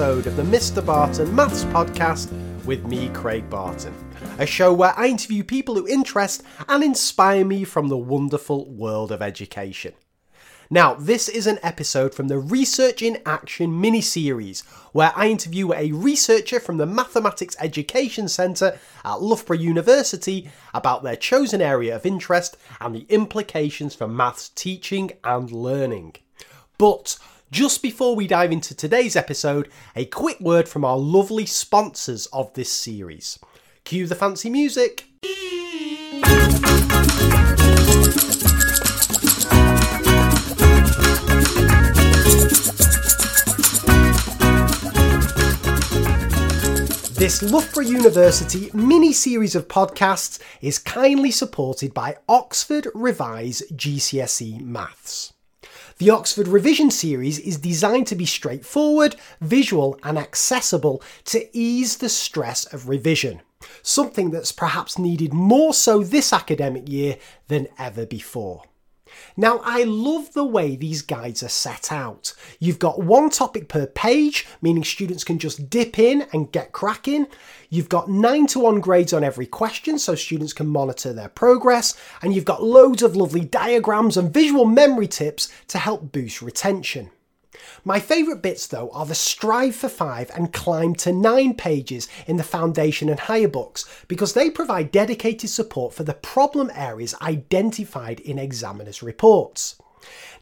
episode of the Mr. Barton Maths Podcast with me, Craig Barton. A show where I interview people who interest and inspire me from the wonderful world of education. Now, this is an episode from the Research in Action mini series, where I interview a researcher from the Mathematics Education Centre at Loughborough University about their chosen area of interest and the implications for maths teaching and learning. But just before we dive into today's episode, a quick word from our lovely sponsors of this series. Cue the fancy music. This Loughborough University mini series of podcasts is kindly supported by Oxford Revise GCSE Maths. The Oxford Revision series is designed to be straightforward, visual, and accessible to ease the stress of revision, something that's perhaps needed more so this academic year than ever before. Now, I love the way these guides are set out. You've got one topic per page, meaning students can just dip in and get cracking. You've got 9 to 1 grades on every question, so students can monitor their progress. And you've got loads of lovely diagrams and visual memory tips to help boost retention. My favourite bits though are the Strive for 5 and Climb to 9 pages in the Foundation and Higher books because they provide dedicated support for the problem areas identified in examiners' reports.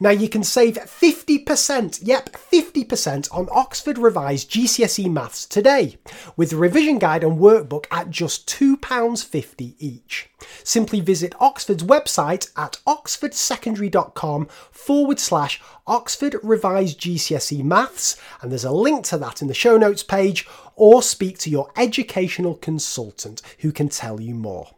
Now you can save 50%, yep, 50% on Oxford Revised GCSE Maths today, with the revision guide and workbook at just £2.50 each. Simply visit Oxford's website at oxfordsecondary.com forward slash Oxford Revised GCSE Maths, and there's a link to that in the show notes page, or speak to your educational consultant who can tell you more.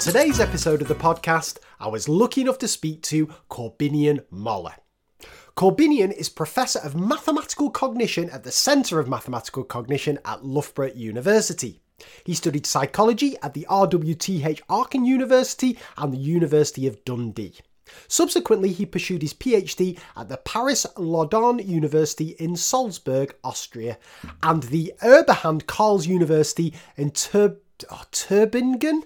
Today's episode of the podcast, I was lucky enough to speak to Korbinian Moeller. Korbinian is Professor of Mathematical Cognition at the Centre of Mathematical Cognition at Loughborough University. He studied psychology at the RWTH Aachen University and the University of Dundee. Subsequently, he pursued his PhD at the Paris Lodron University in Salzburg, Austria, and the Eberhard Karls University in Tur- oh, Tübingen.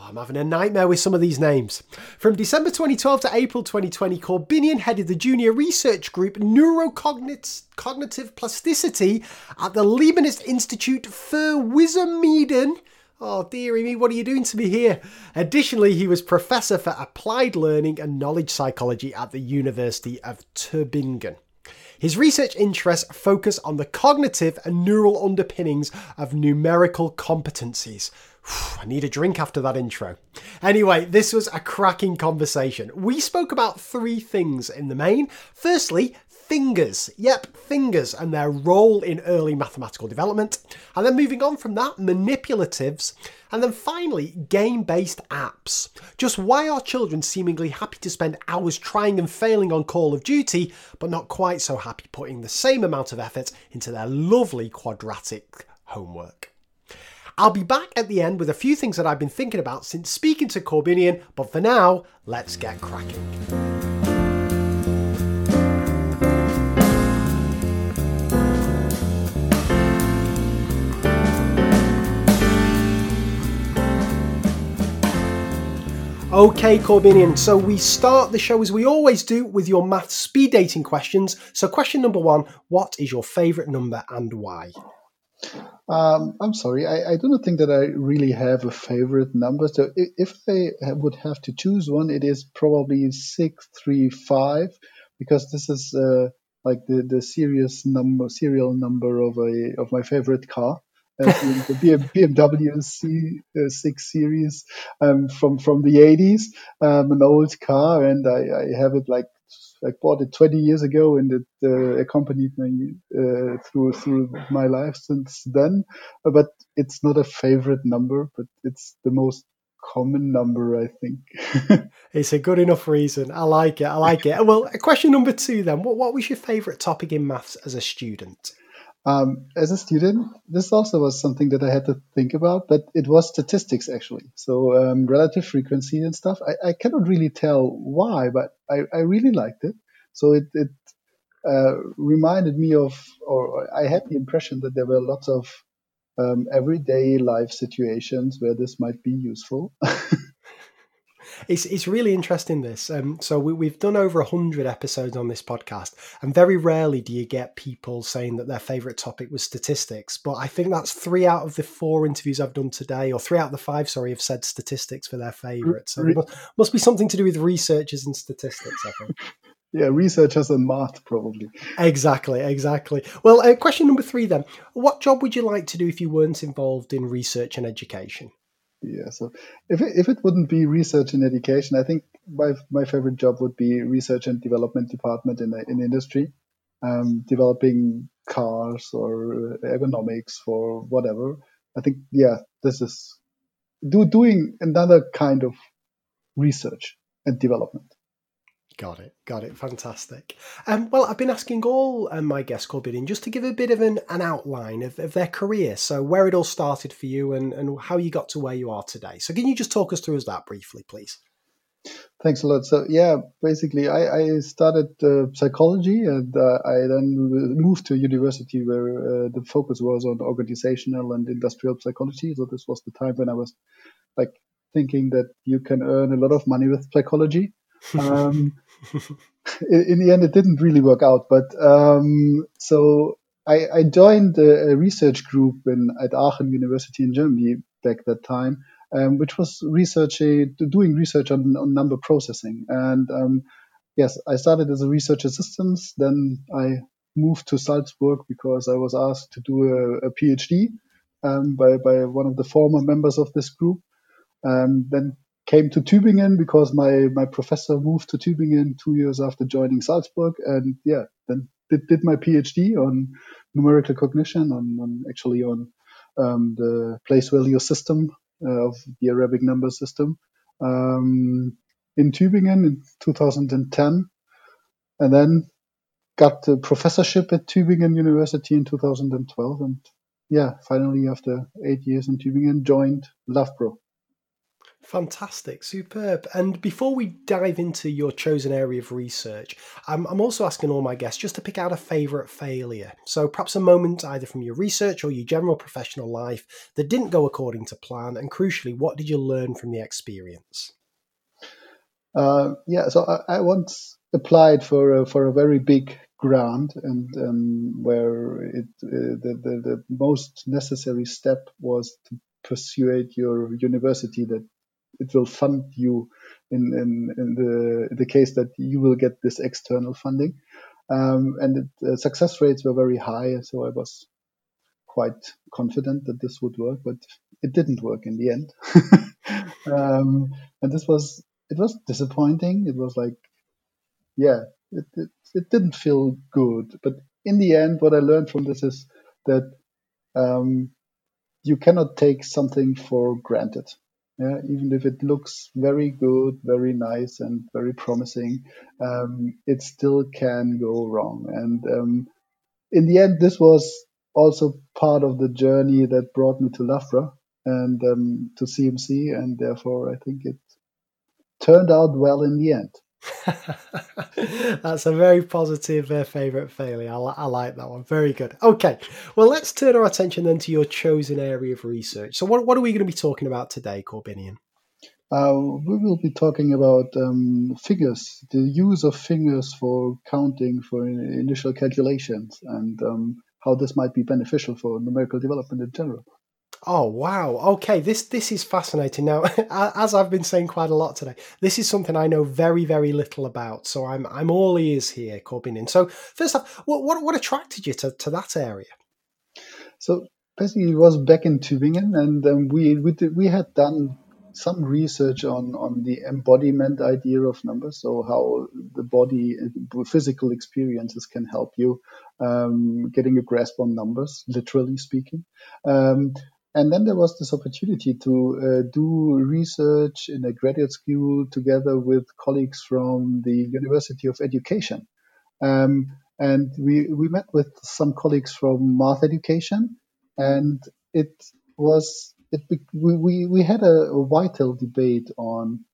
Oh, I'm having a nightmare with some of these names. From December 2012 to April 2020, Korbinian headed the junior research group Neurocognitive Plasticity at the Leibniz Institute für Wissenschaften. Oh, dearie me, what are you doing to me here? Additionally, he was Professor for Applied Learning and Knowledge Psychology at the University of Tübingen. His research interests focus on the cognitive and neural underpinnings of numerical competencies. I need a drink after that intro. Anyway, this was a cracking conversation. We spoke about three things in the main. Firstly, fingers. Yep, fingers and their role in early mathematical development. And then moving on from that, manipulatives. And then finally, game based apps. Just why are children seemingly happy to spend hours trying and failing on Call of Duty, but not quite so happy putting the same amount of effort into their lovely quadratic homework? I'll be back at the end with a few things that I've been thinking about since speaking to Korbinian, but for now, let's get cracking. Okay, Korbinian, so we start the show as we always do with your math speed dating questions. So, question number one What is your favourite number and why? Um, I'm sorry, I, I do not think that I really have a favorite number. So, if I would have to choose one, it is probably 635 because this is uh, like the, the serious number, serial number of a of my favorite car. Uh, the BMW C6 series um, from from the 80s, um, an old car, and I, I have it like I bought it 20 years ago, and it uh, accompanied me uh, through through my life since then. But it's not a favorite number, but it's the most common number, I think. it's a good enough reason. I like it. I like it. Well, question number two then. What what was your favourite topic in maths as a student? Um, as a student, this also was something that I had to think about, but it was statistics actually. So um, relative frequency and stuff. I, I, cannot really tell why, but I, I really liked it. So it, it uh, reminded me of, or I had the impression that there were lots of um, everyday life situations where this might be useful. it's it's really interesting. This um, so we, we've done over hundred episodes on this podcast, and very rarely do you get people saying that their favorite topic was statistics. But I think that's three out of the four interviews I've done today, or three out of the five, sorry, have said statistics for their favorite. So it must, must be something to do with researchers and statistics. I think. yeah, researchers and math probably. Exactly, exactly. Well, uh, question number three then: What job would you like to do if you weren't involved in research and education? Yeah, so if it, if it wouldn't be research and education, I think my my favorite job would be research and development department in in industry, um, developing cars or ergonomics for whatever. I think yeah, this is do doing another kind of research and development. Got it. Got it. Fantastic. Um, well, I've been asking all um, my guests, Korbinian, just to give a bit of an, an outline of, of, their career. So, where it all started for you and, and how you got to where you are today. So, can you just talk us through that briefly, please? Thanks a lot. So, yeah, basically, I, I started uh, psychology and uh, I then moved to a university where uh, the focus was on organizational and industrial psychology. So, this was the time when I was like thinking that you can earn a lot of money with psychology. Um, in, the end, it didn't really work out. But um, so I, I, joined a, a, research group in, at Aachen University in Germany back that time, um, which was researching, doing research on, on number processing. And um, yes, I started as a research assistant. Then I moved to Salzburg because I was asked to do a, a PhD um, by, by one of the former members of this group. Um, then came to Tübingen because my, my professor moved to Tübingen two years after joining Salzburg. And yeah, then did, did my PhD on numerical cognition, on, on actually on um, the place value system uh, of the Arabic number system um, in Tübingen in 2010. And then got the professorship at Tübingen University in 2012. And yeah, finally, after eight years in Tübingen, joined Loughborough. Fantastic, superb. And before we dive into your chosen area of research, I'm, I'm also asking all my guests just to pick out a favourite failure. So perhaps a moment either from your research or your general professional life that didn't go according to plan, and crucially, what did you learn from the experience? Uh, yeah, so I, I, once applied for a, for a very big grant, and um, where it uh, the, the the most necessary step was to persuade your university that it will fund you in, in, in the the case that you will get this external funding. Um, and it, uh, success rates were very high, so I was quite confident that this would work, but it didn't work in the end. um, and this was it was disappointing. It was like, yeah, it, it it didn't feel good. But in the end, what I learned from this is that um, you cannot take something for granted. Yeah, even if it looks very good, very nice, and very promising, um, it still can go wrong. And um, in the end, this was also part of the journey that brought me to Loughborough and um, to CMC, and therefore I think it turned out well in the end. That's a very positive uh, favourite failure. I, I, like that one. Very good. Okay, well, let's turn our attention then to your chosen area of research. So, what, what are we going to be talking about today, Korbinian? Uh, we will be talking about um, figures, the use of figures for counting, for initial calculations, and um, how this might be beneficial for numerical development in general. Oh wow! Okay, this this is fascinating. Now, as I've been saying quite a lot today, this is something I know very very little about. So I'm I'm all ears here, Korbinian. So first off, what what, what attracted you to, to that area? So basically, it was back in Tübingen, and um, we we did, we had done some research on, on the embodiment idea of numbers, so how the body, physical experiences can help you um, getting a grasp on numbers, literally speaking. Um, and then there was this opportunity to uh, do research in a graduate school together with colleagues from the University of Education. Um, and we, we met with some colleagues from math education, and it was it, we, we, had a, a vital debate on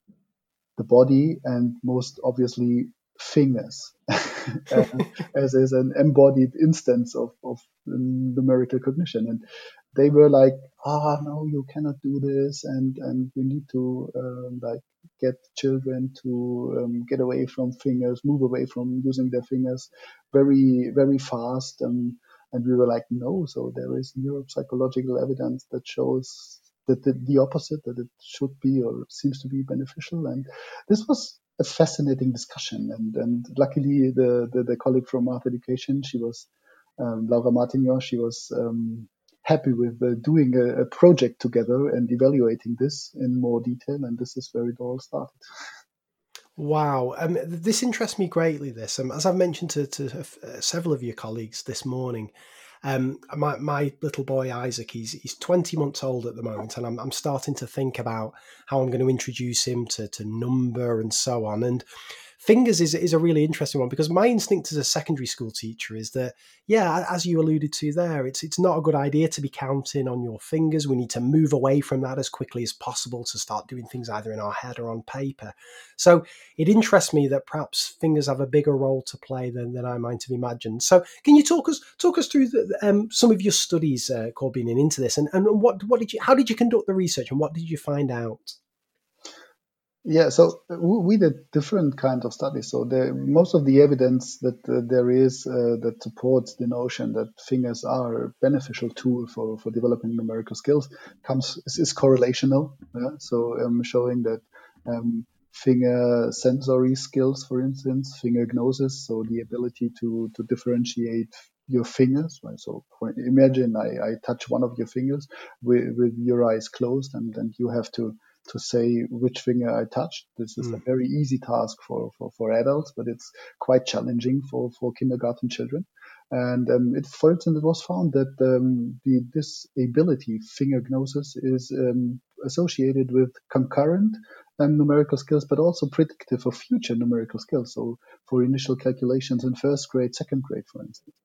the body and most obviously fingers as, as an embodied instance of, of numerical cognition. And they were like, ah, no, you cannot do this. And, and we need to um, like get children to um, get away from fingers, move away from using their fingers very, very fast. And, and we were like, no. So there is neuropsychological evidence that shows that the, the opposite, that it should be or seems to be beneficial. And this was a fascinating discussion. And, and luckily, the, the, the colleague from Math Education, she was um, Laura Martignon, she was um, happy with uh, doing a, a, project together and evaluating this in more detail. And this is where it all started. Wow, um, this interests me greatly. This, um, as I've mentioned to, to uh, several of your colleagues this morning, um, my my little boy Isaac, he's he's twenty months old at the moment, and I'm I'm starting to think about how I'm going to introduce him to to number and so on. And fingers is, is a really interesting one because my instinct as a secondary school teacher is that yeah as you alluded to there it's it's not a good idea to be counting on your fingers. We need to move away from that as quickly as possible to start doing things either in our head or on paper. So it interests me that perhaps fingers have a bigger role to play than, than i might have imagined. So can you talk us talk us through the, um, some of your studies uh, corbin into this? And, and what what did you how did you conduct the research and what did you find out yeah, so we did different kinds of studies. So the, most of the evidence that uh, there is uh, that supports the notion that fingers are a beneficial tool for, for developing numerical skills comes is, is correlational. Yeah? So um, showing that um, finger sensory skills, for instance, finger gnosis, so the ability to to differentiate your fingers. Right? So imagine I, I touch one of your fingers with, with your eyes closed, and, and you have to to say which finger I touched. This is mm. a very easy task for, for, for adults, but it's quite challenging for, for kindergarten children. And um, it, for instance, it was found that um, the disability finger gnosis is um, associated with concurrent um, numerical skills, but also predictive of future numerical skills. So for initial calculations in first grade, second grade, for instance.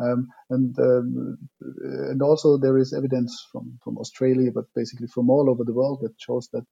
Um, and um, and also there is evidence from, from Australia, but basically from all over the world that shows that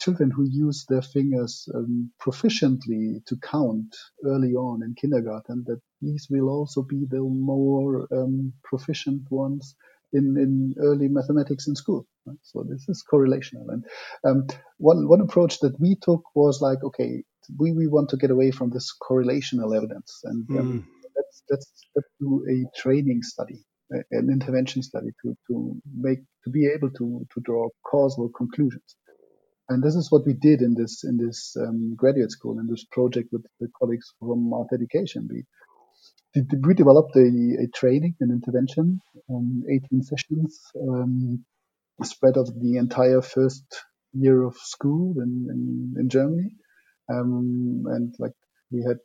children who use their fingers um, proficiently to count early on in kindergarten, that these will also be the more um, proficient ones in, in early mathematics in school. Right? So this is correlational. And um, one one approach that we took was like, okay, we, we want to get away from this correlational evidence and mm. let's, let's, let's do a training study, an intervention study to, to make to be able to to draw causal conclusions. And this is what we did in this in this um, graduate school in this project with the colleagues from Math Education. We we developed a, a training and intervention, um, 18 sessions, um, spread of the entire first year of school in, in, in Germany. Um, and like we had,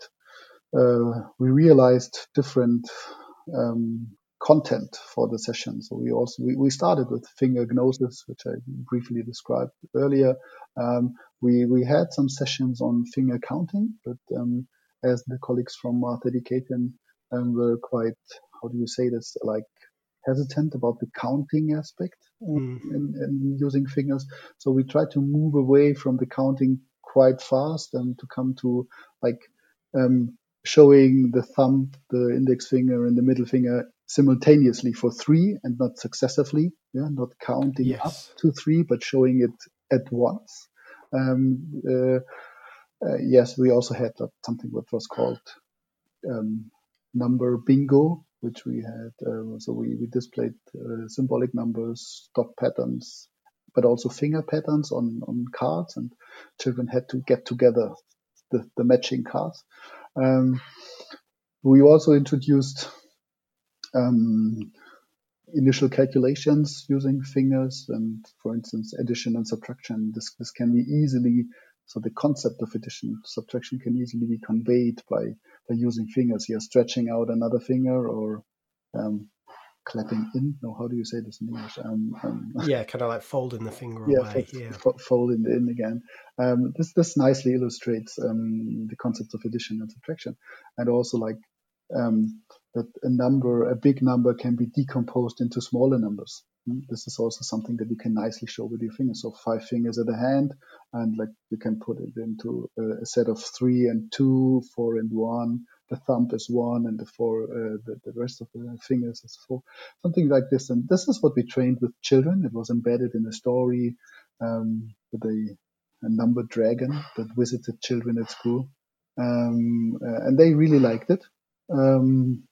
uh, we realized different um, content for the session. So we also we, we started with finger gnosis, which I briefly described earlier. Um, we we had some sessions on finger counting, but um, as the colleagues from Math Education um, were quite, how do you say this, like hesitant about the counting aspect mm. in, in, using fingers. So we tried to move away from the counting quite fast and to come to like um, showing the thumb, the index finger, and the middle finger simultaneously for three and not successively. Yeah, not counting yes. up to three, but showing it at once. Um, uh, uh, yes, we also had something what was called um, number bingo, which we had. Uh, so we, we displayed uh, symbolic numbers, dot patterns, but also finger patterns on, on cards, and children had to get together the, the matching cards. Um, we also introduced um, initial calculations using fingers and, for instance, addition and subtraction. This, this can be easily, so the concept of addition subtraction can easily be conveyed by, by using fingers. You're stretching out another finger or um, clapping in. No, how do you say this in English? Um, um, yeah, kind of like folding the finger yeah, away. yeah, f- folding it in again. Um, this this nicely illustrates um, the concepts of addition and subtraction, and also like um, that a number, a big number, can be decomposed into smaller numbers. Hmm? This is also something that you can nicely show with your fingers. So five fingers at a hand, and like you can put it into a set of three and two, four and one. The thumb is one, and the four, uh, the, the rest of the fingers is four. Something like this. And this is what we trained with children. It was embedded in a story um, with a, a number dragon that visited children at school. Um, uh, and they really liked it. Um,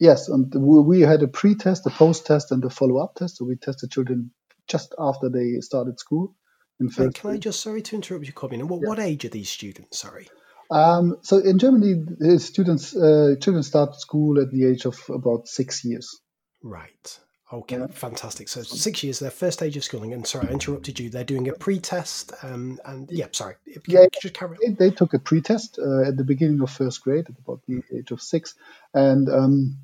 yes, and we had a pre-test, a post-test, and a follow-up test. So we tested children just after they started school. In can I just sorry to interrupt you, Corbin? What yeah. what age are these students? Sorry. Um, so in Germany, students uh, children start school at the age of about six years. Right. Okay, yeah. fantastic. So six years, their first stage of schooling. And sorry, I interrupted you. They're doing a pre-test, um, and yeah, sorry. Yeah, just they, they, took a pre-test uh, at the beginning of first grade, at about the age of six, and um,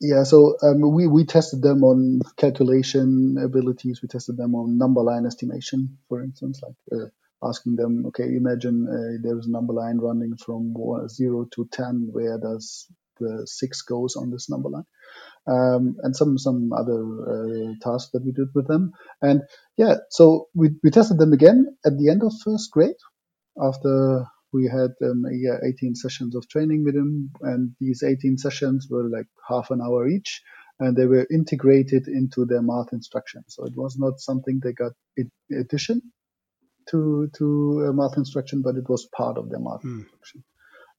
yeah, so um, we we tested them on calculation abilities. We tested them on number line estimation, for instance, like uh, asking them, okay, imagine uh, there's a number line running from zero to ten. Where does the six goes on this number line? um, and some some other uh, tasks that we did with them. And yeah, so we, we tested them again at the end of first grade after we had um, yeah, 18 sessions of training with them, and these 18 sessions were like half an hour each, and they were integrated into their math instruction. So it was not something they got in addition to to math instruction, but it was part of their math mm. instruction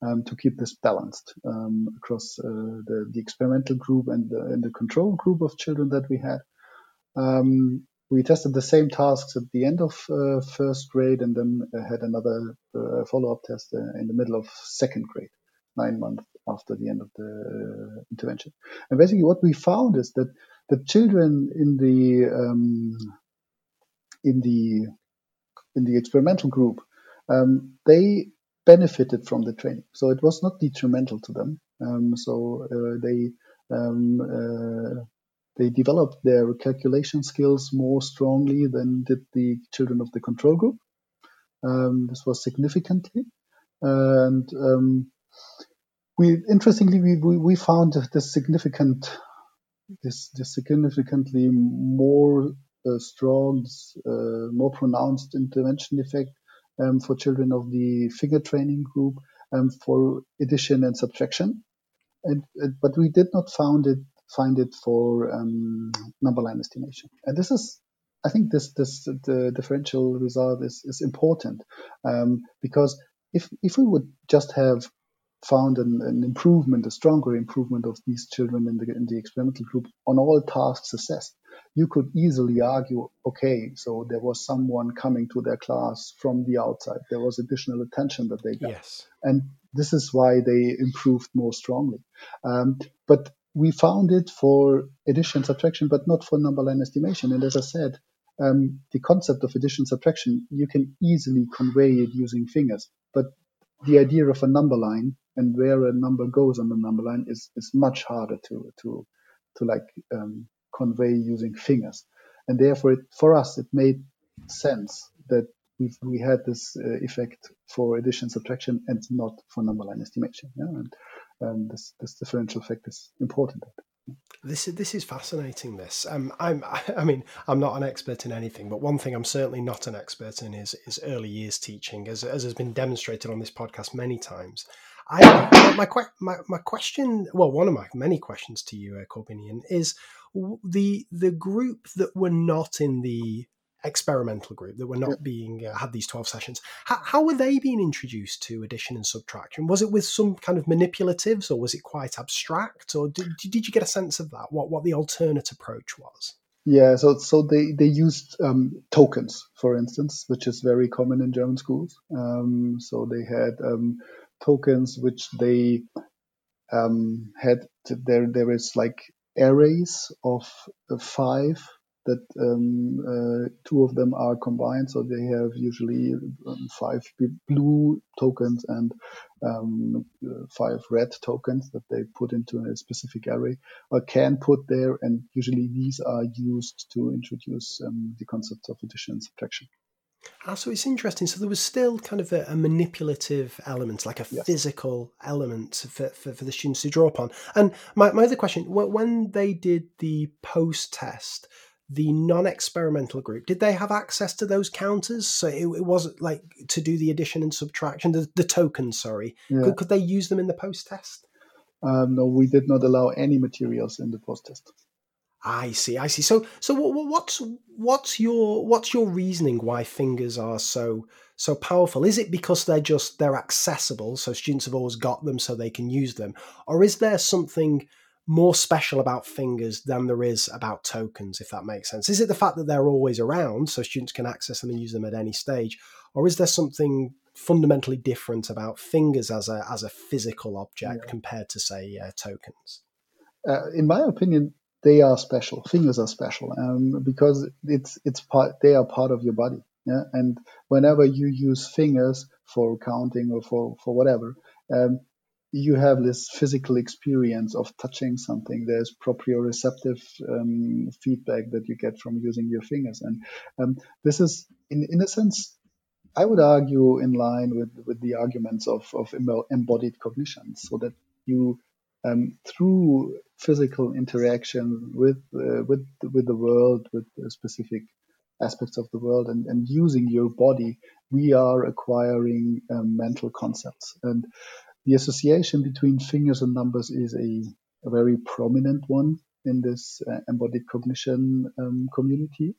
um, to keep this balanced um, across uh, the, the, experimental group and the, and the, control group of children that we had. Um, we tested the same tasks at the end of uh, first grade and then uh, had another uh, follow-up test uh, in the middle of second grade, nine months after the end of the intervention. And basically, what we found is that the children in the um, in the in the experimental group um, they benefited from the training. So it was not detrimental to them. Um, so uh, they um, uh, they developed their calculation skills more strongly than did the children of the control group. Um, this was significantly, and um, we interestingly we, we, we found this significant this, this significantly more uh, strong, uh, more pronounced intervention effect um, for children of the figure training group um, for addition and subtraction. And, but we did not find it find it for um, number line estimation. And this is, I think, this this the differential result is is important um, because if if we would just have found an, an, improvement, a stronger improvement of these children in the in the experimental group on all tasks assessed, you could easily argue, okay, so there was someone coming to their class from the outside. There was additional attention that they got. Yes. And this is why they improved more strongly. Um, but we found it for addition subtraction, but not for number line estimation. And as I said, um, the concept of addition subtraction, you can easily convey it using fingers. But the idea of a number line and where a number goes on the number line is, is much harder to, to, to like um, convey using fingers. And therefore, it, for us, it made sense that we we had this uh, effect for addition subtraction and not for number line estimation. Yeah? And um, this, this differential effect is important. This is this is fascinating. This um, I'm I mean I'm not an expert in anything, but one thing I'm certainly not an expert in is is early years teaching, as as has been demonstrated on this podcast many times. I my my my question, well, one of my many questions to you, uh, Korbinian, is the the group that were not in the experimental group that were not yeah. being uh, had these 12 sessions. How, how were they being introduced to addition and subtraction? Was it with some kind of manipulatives or was it quite abstract or did, did you get a sense of that what what the alternate approach was? Yeah so so they they used um, tokens for instance which is very common in german schools. Um, so they had um, tokens which they um, had there there is like arrays of five that um, uh, two of them are combined, so they have usually um, five blue tokens and um, five red tokens that they put into a specific array or can put there, and usually these are used to introduce um, the concept of addition and subtraction. Ah, so it's interesting. So there was still kind of a, a manipulative element, like a yes. physical element for, for, for, the students to draw upon. And my, my other question, when they did the post test, the non-experimental group did they have access to those counters? So it, it wasn't like to do the addition and subtraction the, the tokens sorry. Yeah. could, could, they use them in the post test um, no we did not allow any materials in the post test i see i see. So so what's what's your what's your reasoning why fingers are so so powerful? Is it because they're just they're accessible so students have always got them so they can use them? Or is there something more special about fingers than there is about tokens, if that makes sense? Is it the fact that they're always around so students can access them and use them at any stage? Or is there something fundamentally different about fingers as a, as a physical object yeah. compared to, say, uh, tokens? Uh, in my opinion, they are special. Fingers are special um, because it's it's part. They are part of your body. Yeah, and whenever you use fingers for counting or for for whatever, um, you have this physical experience of touching something. There's proprioceptive um, feedback that you get from using your fingers, and um, this is, in in a sense, I would argue in line with with the arguments of of embodied cognition, so that you um, through physical interaction with uh, with with the world, with specific aspects of the world, and, and using your body, we are acquiring um, mental concepts and the association between fingers and numbers is a, a very prominent one in this uh, embodied cognition um, community.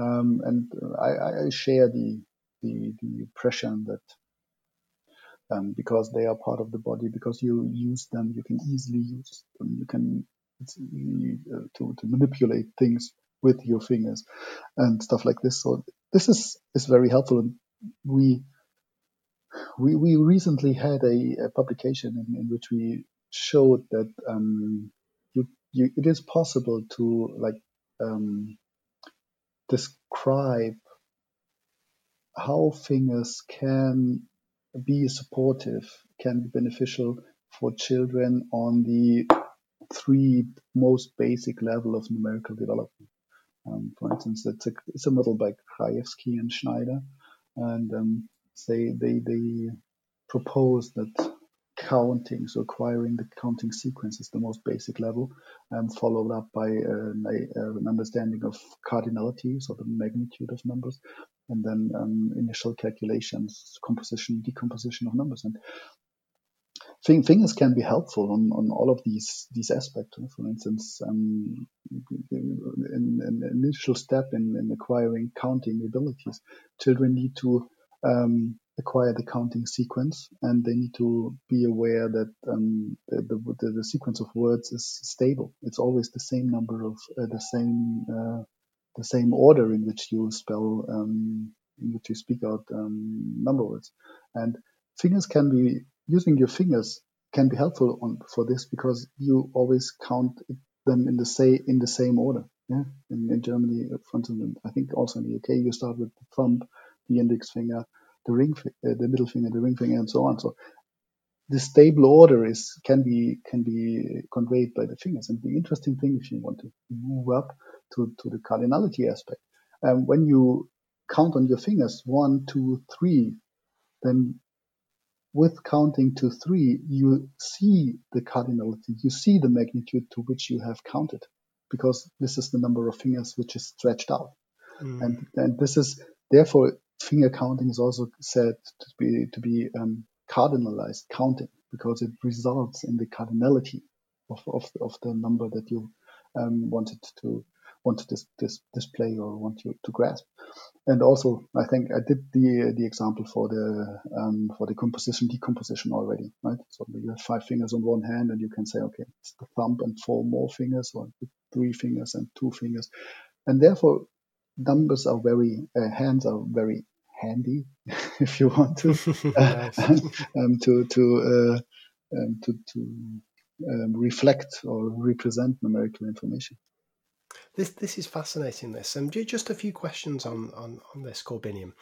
Um, and I, I, share the, the, the impression that um, because they are part of the body, because you use them, you can easily use them. You can it's uh, to, to manipulate things with your fingers and stuff like this. So this is, is very helpful. And we we, we recently had a, a publication in, in, which we showed that um, you, you, it is possible to like um, describe how fingers can be supportive, can be beneficial for children on the three most basic level of numerical development. Um, for instance, it's a, it's a model by Krajewski and Schneider, and um, they they they propose that counting, so acquiring the counting sequence is the most basic level, and followed up by an, an understanding of cardinality, so the magnitude of numbers, and then um, initial calculations, composition, decomposition of numbers, and fingers can be helpful on, on all of these these aspects. For instance, um, an initial step in, in acquiring counting abilities, children need to um, acquire the counting sequence, and they need to be aware that um, the, the, the, sequence of words is stable. It's always the same number of uh, the same uh, the same order in which you spell um, in which you speak out um, number words. And fingers can be using your fingers can be helpful on, for this because you always count them in the say in the same order. Yeah, in, in Germany, for instance, I think also in the UK, you start with the thumb the index finger, the ring, uh, the middle finger, the ring finger, and so on. So the stable order is can be can be conveyed by the fingers. And the interesting thing, if you want to move up to, to the cardinality aspect, um, when you count on your fingers one, two, three, then with counting to three, you see the cardinality, you see the magnitude to which you have counted, because this is the number of fingers which is stretched out. Mm. And, and this is therefore finger counting is also said to be to be um, cardinalized counting because it results in the cardinality of, of, of the number that you um, wanted to want to dis, dis, display or want you to grasp. And also, I think I did the the example for the um, for the composition decomposition already, right? So you have five fingers on one hand, and you can say, okay, it's the thumb and four more fingers, or three fingers and two fingers, and therefore numbers are very uh, hands are very handy if you want to um, to to uh, um, to to um, reflect or represent numerical information. This this is fascinating. This um, just a few questions on on on this Korbinian.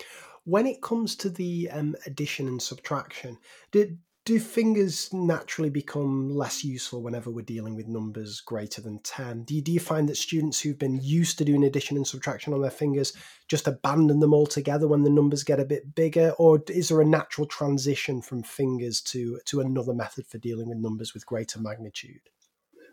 When it comes to the um, addition and subtraction, do do fingers naturally become less useful whenever we're dealing with numbers greater than 10? Do you, do you find that students who've been used to doing addition and subtraction on their fingers just abandon them altogether when the numbers get a bit bigger? Or is there a natural transition from fingers to, to another method for dealing with numbers with greater magnitude?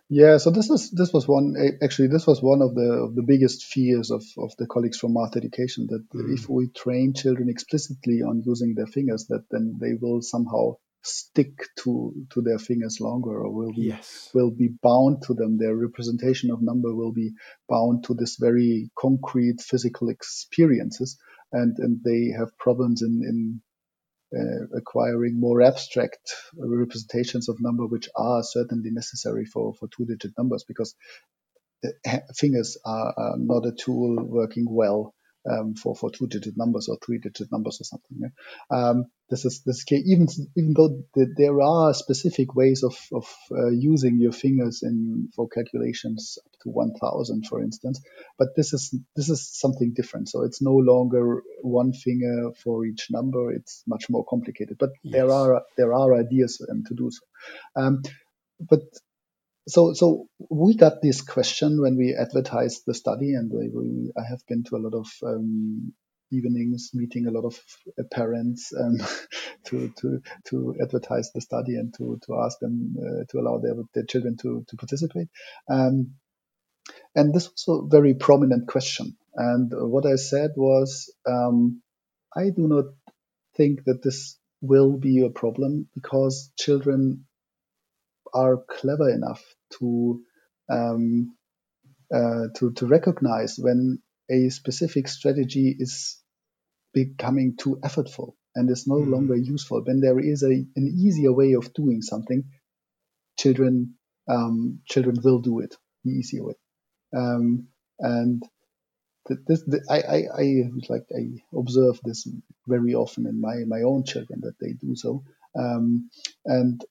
Yeah, so this is this was one actually this was one of the of the biggest fears of, of the colleagues from math education that mm. if we train children explicitly on using their fingers that then they will somehow stick to to their fingers longer or will be yes. will be bound to them their representation of number will be bound to this very concrete physical experiences and and they have problems in in uh, acquiring more abstract representations of number which are certainly necessary for for two digit numbers because fingers are, are not a tool working well um, for for two digit numbers or three digit numbers or something. Yeah? Um, this is this even even though there are specific ways of of uh, using your fingers in for calculations up to 1000 for instance but this is this is something different so it's no longer one finger for each number it's much more complicated but yes. there are there are ideas um, to do so um, but so so we got this question when we advertised the study and we, we, I have been to a lot of um, evenings meeting a lot of uh, parents um, to, to, to advertise the study and to, to ask them uh, to allow their, their children to, to participate. Um, and this was a very prominent question. And what I said was, um, I do not think that this will be a problem because children are clever enough to um, uh, to, to recognize when a specific strategy is becoming too effortful and is no mm. longer useful. When there is a, an easier way of doing something, children um, children will do it the easier way. Um, and this, I, I, I like I observe this very often in my my own children that they do so. Um, and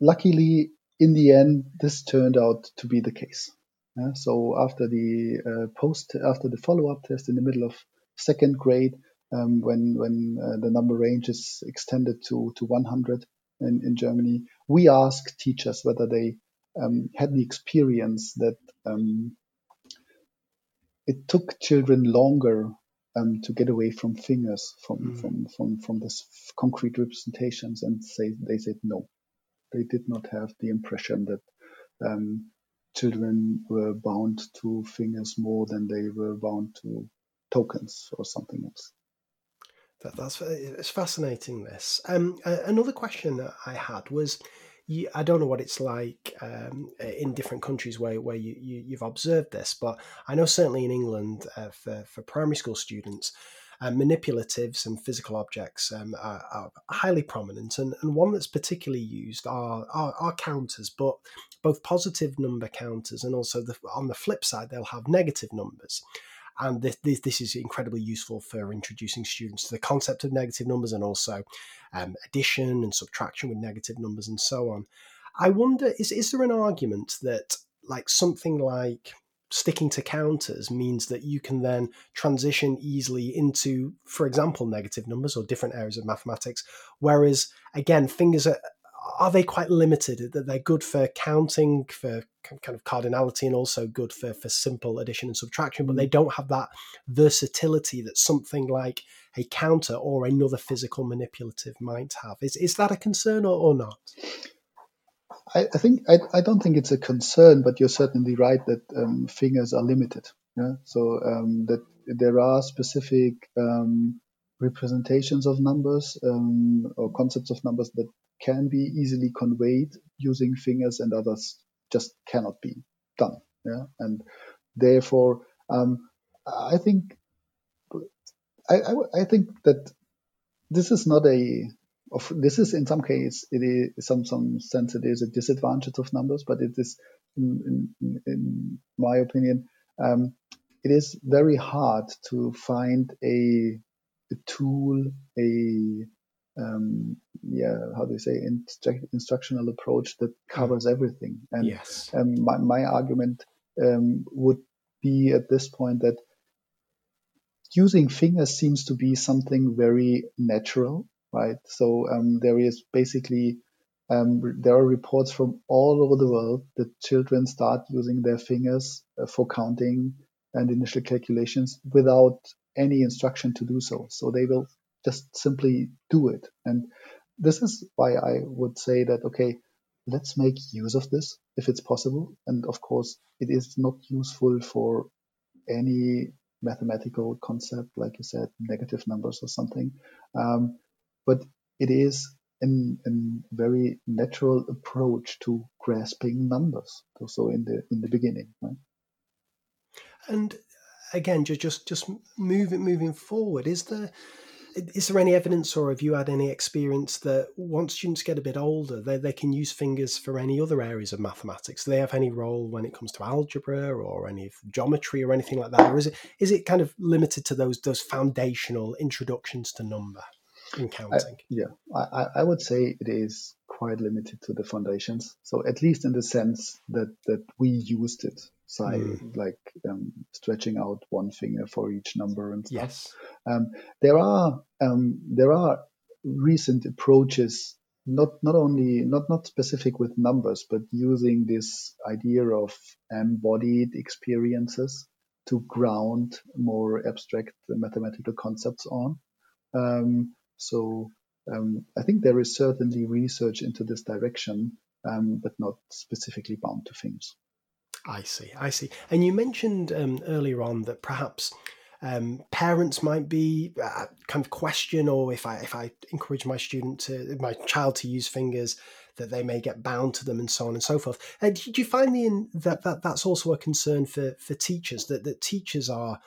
luckily, in the end, this turned out to be the case. Yeah, so after the uh, post, after the follow-up test in the middle of second grade, um, when when uh, the number range is extended to to 100 in, in Germany, we asked teachers whether they um, had the experience that um, it took children longer um, to get away from fingers from mm. from from from this concrete representations, and say they said no, they did not have the impression that um, children were bound to fingers more than they were bound to tokens or something else. That, that's it's fascinating. This um, another question that I had was, I don't know what it's like um, in different countries where where you, you have observed this, but I know certainly in England uh, for for primary school students, uh, manipulatives and physical objects um, are, are, highly prominent, and, and one that's particularly used are, are, are counters, but both positive number counters and also the, on the flip side they'll have negative numbers. And this, this, this, is incredibly useful for introducing students to the concept of negative numbers and also um, addition and subtraction with negative numbers and so on. I wonder, is, is there an argument that like something like sticking to counters means that you can then transition easily into, for example, negative numbers or different areas of mathematics. Whereas, again, fingers are are they quite limited? That they're good for counting, for kind of cardinality, and also good for for simple addition and subtraction, but they mm. don't have that versatility that something like a counter or another physical manipulative might have. Is is that a concern or, or not? I, I think I, I don't think it's a concern, but you're certainly right that um, fingers are limited. Yeah? So um, that there are specific um, representations of numbers um, or concepts of numbers that can be easily conveyed using fingers, and others just cannot be done. Yeah, and therefore, um, I think I, I, I think that this is not a of this is in some case it is some some sense it is a disadvantage of numbers, but it is in, in, in my opinion um, it is very hard to find a, a tool a um, yeah, how do you say, instru- instructional approach that covers everything. And yes. um, my, my argument um, would be at this point that using fingers seems to be something very natural, right? So um, there is basically um, there are reports from all over the world that children start using their fingers uh, for counting and initial calculations without any instruction to do so. So they will just simply do it. And this is why I would say that, okay, let's make use of this if it's possible. And of course, it is not useful for any mathematical concept, like you said, negative numbers or something. Um, but it is a very natural approach to grasping numbers. So in the in the beginning, right? And again, just just just moving moving forward, is there is there any evidence or have you had any experience that once students get a bit older, they, they can use fingers for any other areas of mathematics? Do they have any role when it comes to algebra or any geometry or anything like that? Or is it is it kind of limited to those those foundational introductions to number in counting? I, yeah, I, I would say it is quite limited to the foundations. So at least in the sense that that we used it, so mm. like um, stretching out one finger for each number and stuff. Yes. Um, there are um, there are recent approaches, not not only not not specific with numbers, but using this idea of embodied experiences to ground more abstract mathematical concepts on. Um, so um, I think there is certainly research into this direction, um, but not specifically bound to things. I see, I see. And you mentioned um, earlier on that perhaps um, parents might be uh, kind of question, or if I if I encourage my student to my child to use fingers, that they may get bound to them, and so on and so forth. Uh, did you find the, that that that's also a concern for for teachers that that teachers are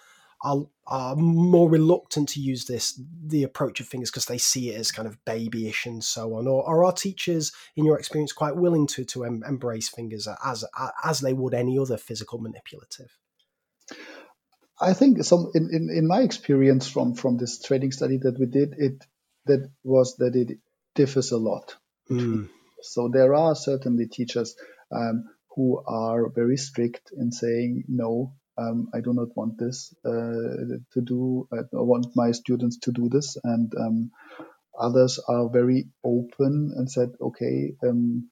are, are more reluctant to use this the approach of fingers because they see it as kind of babyish and so on or, or are teachers in your experience quite willing to to em- embrace fingers as as they would any other physical manipulative i think some in, in, in my experience from from this training study that we did it that was that it differs a lot mm. so there are certainly teachers um, who are very strict in saying no um, I do not want this uh, to do. I want my students to do this, and um, others are very open and said, okay, um,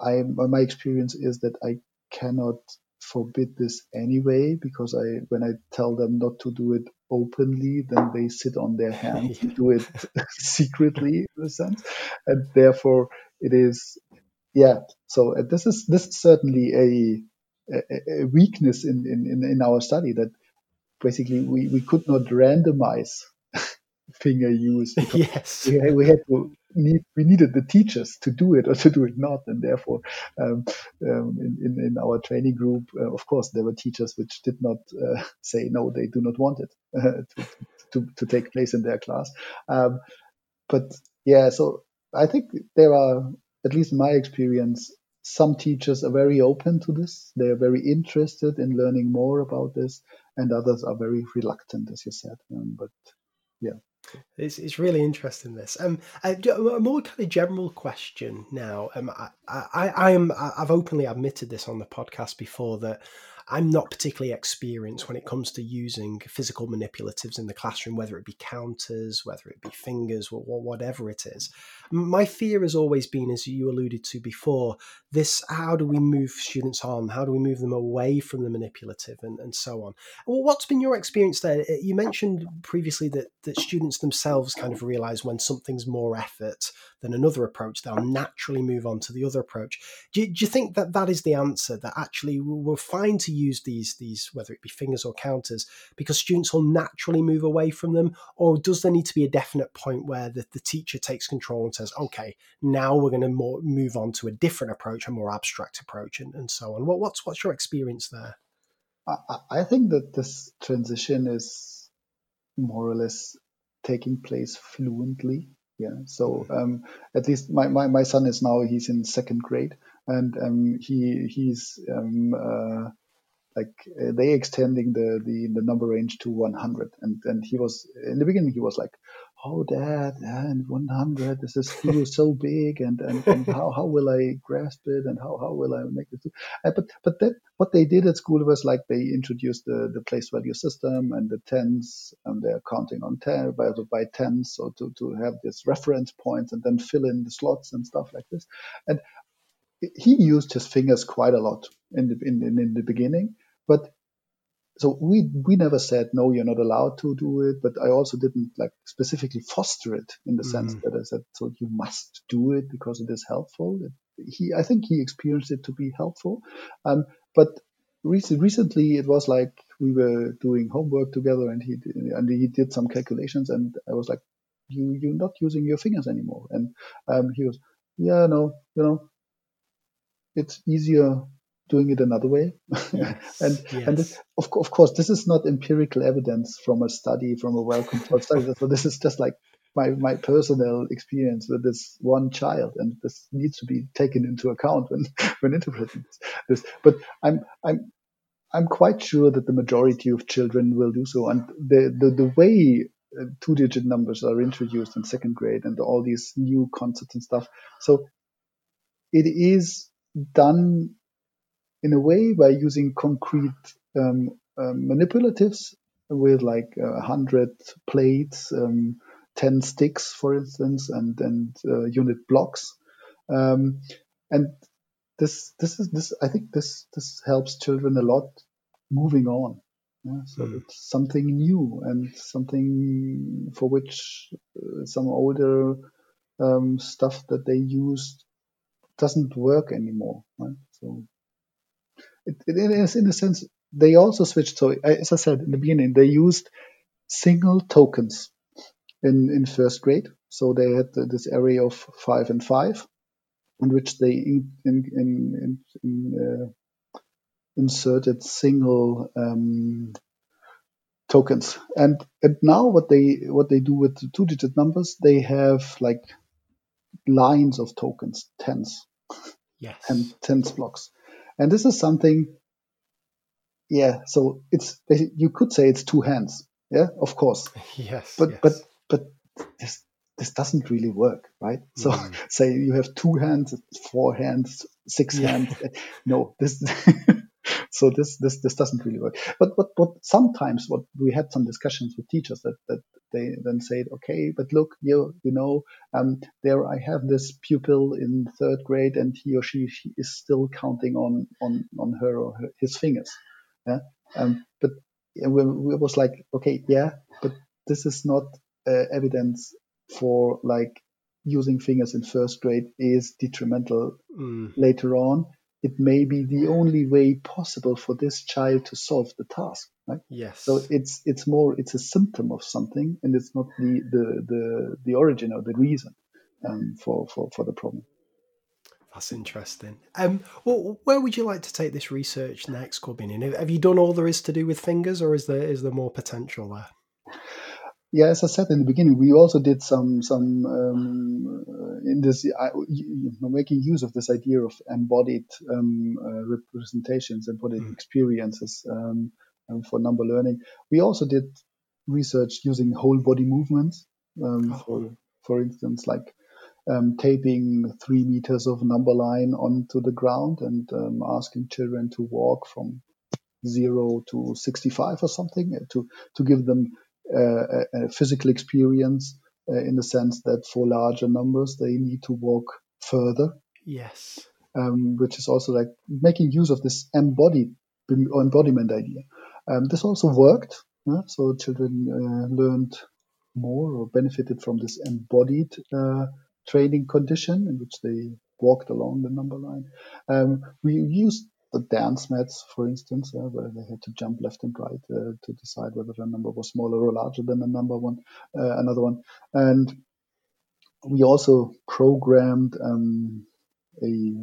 I my experience is that I cannot forbid this anyway because I when I tell them not to do it openly, then they sit on their hands and do it secretly in a sense, and therefore it is yeah. So uh, this is this is certainly a a, a weakness in, in, in our study that basically we, we could not randomize finger use. yes. We, we, had to need, we needed the teachers to do it or to do it not. And therefore, um, um, in, in, in, our training group, uh, of course, there were teachers which did not uh, say no, they do not want it uh, to, to, to, take place in their class. Um, but yeah, so I think there are, at least in my experience, some teachers are very open to this. They are very interested in learning more about this, and others are very reluctant, as you said. Um, but yeah. It's, it's really interesting this. Um, a more kind of general question now. Um, I, I, I am I've openly admitted this on the podcast before that I'm not particularly experienced when it comes to using physical manipulatives in the classroom, whether it be counters, whether it be fingers, or whatever it is. My fear has always been, as you alluded to before, this how do we move students on? How do we move them away from the manipulative and, and so on? Well, what's been your experience there? Uh, you mentioned previously that, that students themselves kind of realize when something's more effort than another approach, they'll naturally move on to the other approach. Do you, do you think that that is the answer, that actually we're fine to use these these whether it be fingers or counters because students will naturally move away from them? Or does there need to be a definite point where the, the teacher takes control and says okay now we're going to more move on to a different approach a more abstract approach and, and so on? What, what's what's your experience there? I, I think that this transition is more or less taking place fluently yeah. So mm-hmm. um, at least my, my, my son is now he's in second grade and um, he he's um, uh, like uh, they extending the, the the number range to 100 and and he was in the beginning he was like oh dad and 100 this is so big and, and, and how, how will i grasp it and how, how will i make it uh, but but that what they did at school was like they introduced the, the place value system and the tens and they're counting on 10 by, by tens so to, to have this reference points and then fill in the slots and stuff like this. And he used his fingers quite a lot in the in, in, in the beginning but so we we never said no you're not allowed to do it but i also didn't like specifically foster it in the mm. sense that i said so you must do it because it is helpful. He i think he experienced it to be helpful. Um, but recently it was like we were doing homework together and he and he did some calculations and i was like you you're not using your fingers anymore. And um, he was yeah no you know it's easier doing it another way. Yes, and yes. and this, of, of course, this is not empirical evidence from a study, from a well controlled study. So this is just like my, my personal experience with this one child, and this needs to be taken into account when when interpreting this. But I'm I'm I'm quite sure that the majority of children will do so, and the the, the way uh, two digit numbers are introduced in second grade and all these new concepts and stuff. So it is done in a way by using concrete um, um, manipulatives with like a hundred plates, um, ten sticks, for instance, and and uh, unit blocks, um, and this this is this I think this this helps children a lot moving on. Yeah, so mm. it's something new and something for which uh, some older um, stuff that they used doesn't work anymore. Right? So it, it is in a sense they also switched. So as I said in the beginning, they used single tokens in in first grade. So they had this array of five and five, in which they in, in, in, in uh, inserted single um, tokens. And and now what they what they do with the two digit numbers, they have like lines of tokens, tens, yes, and tens blocks. And this is something, yeah. So it's you could say it's two hands, yeah, of course. Yes. But yes. but but this this doesn't really work, right? So mm. say you have two hands, four hands, six yeah. hands. No, this so this this this doesn't really work. But but but sometimes what we had some discussions with teachers that that they then said, okay, but look, you you know, um, there I have this pupil in third grade, and he or she, she is still counting on on on her or her, his fingers. Yeah. Um, but it was like, okay, yeah, but this is not uh, evidence for like using fingers in first grade is detrimental mm. later on it may be the only way possible for this child to solve the task right yes so it's it's more it's a symptom of something and it's not the the the, the origin or the reason um, for, for for the problem that's interesting. Um, well, where would you like to take this research next, Korbinian? Have you done all there is to do with fingers, or is there is there more potential there? Yeah, as I said in the beginning, we also did some some um, in this uh, making use of this idea of embodied um, uh, representations, embodied mm. experiences um, um, for number learning. We also did research using whole body movements. Um, oh. For for instance, like um, taping three meters of number line onto the ground and asking children to walk from zero to 65 or something uh, to to give them uh, a, a, physical experience uh, in the sense that for larger numbers they need to walk further. Yes. Um, which is also like making use of this embodied embodiment idea. Um, this also worked. Yeah? So children uh, learned more or benefited from this embodied uh, training condition in which they walked along the number line. Um, we used the dance mats, for instance, uh, where they had to jump left and right uh, to decide whether a number was smaller or larger than a number one, uh, another one. And we also programmed um, a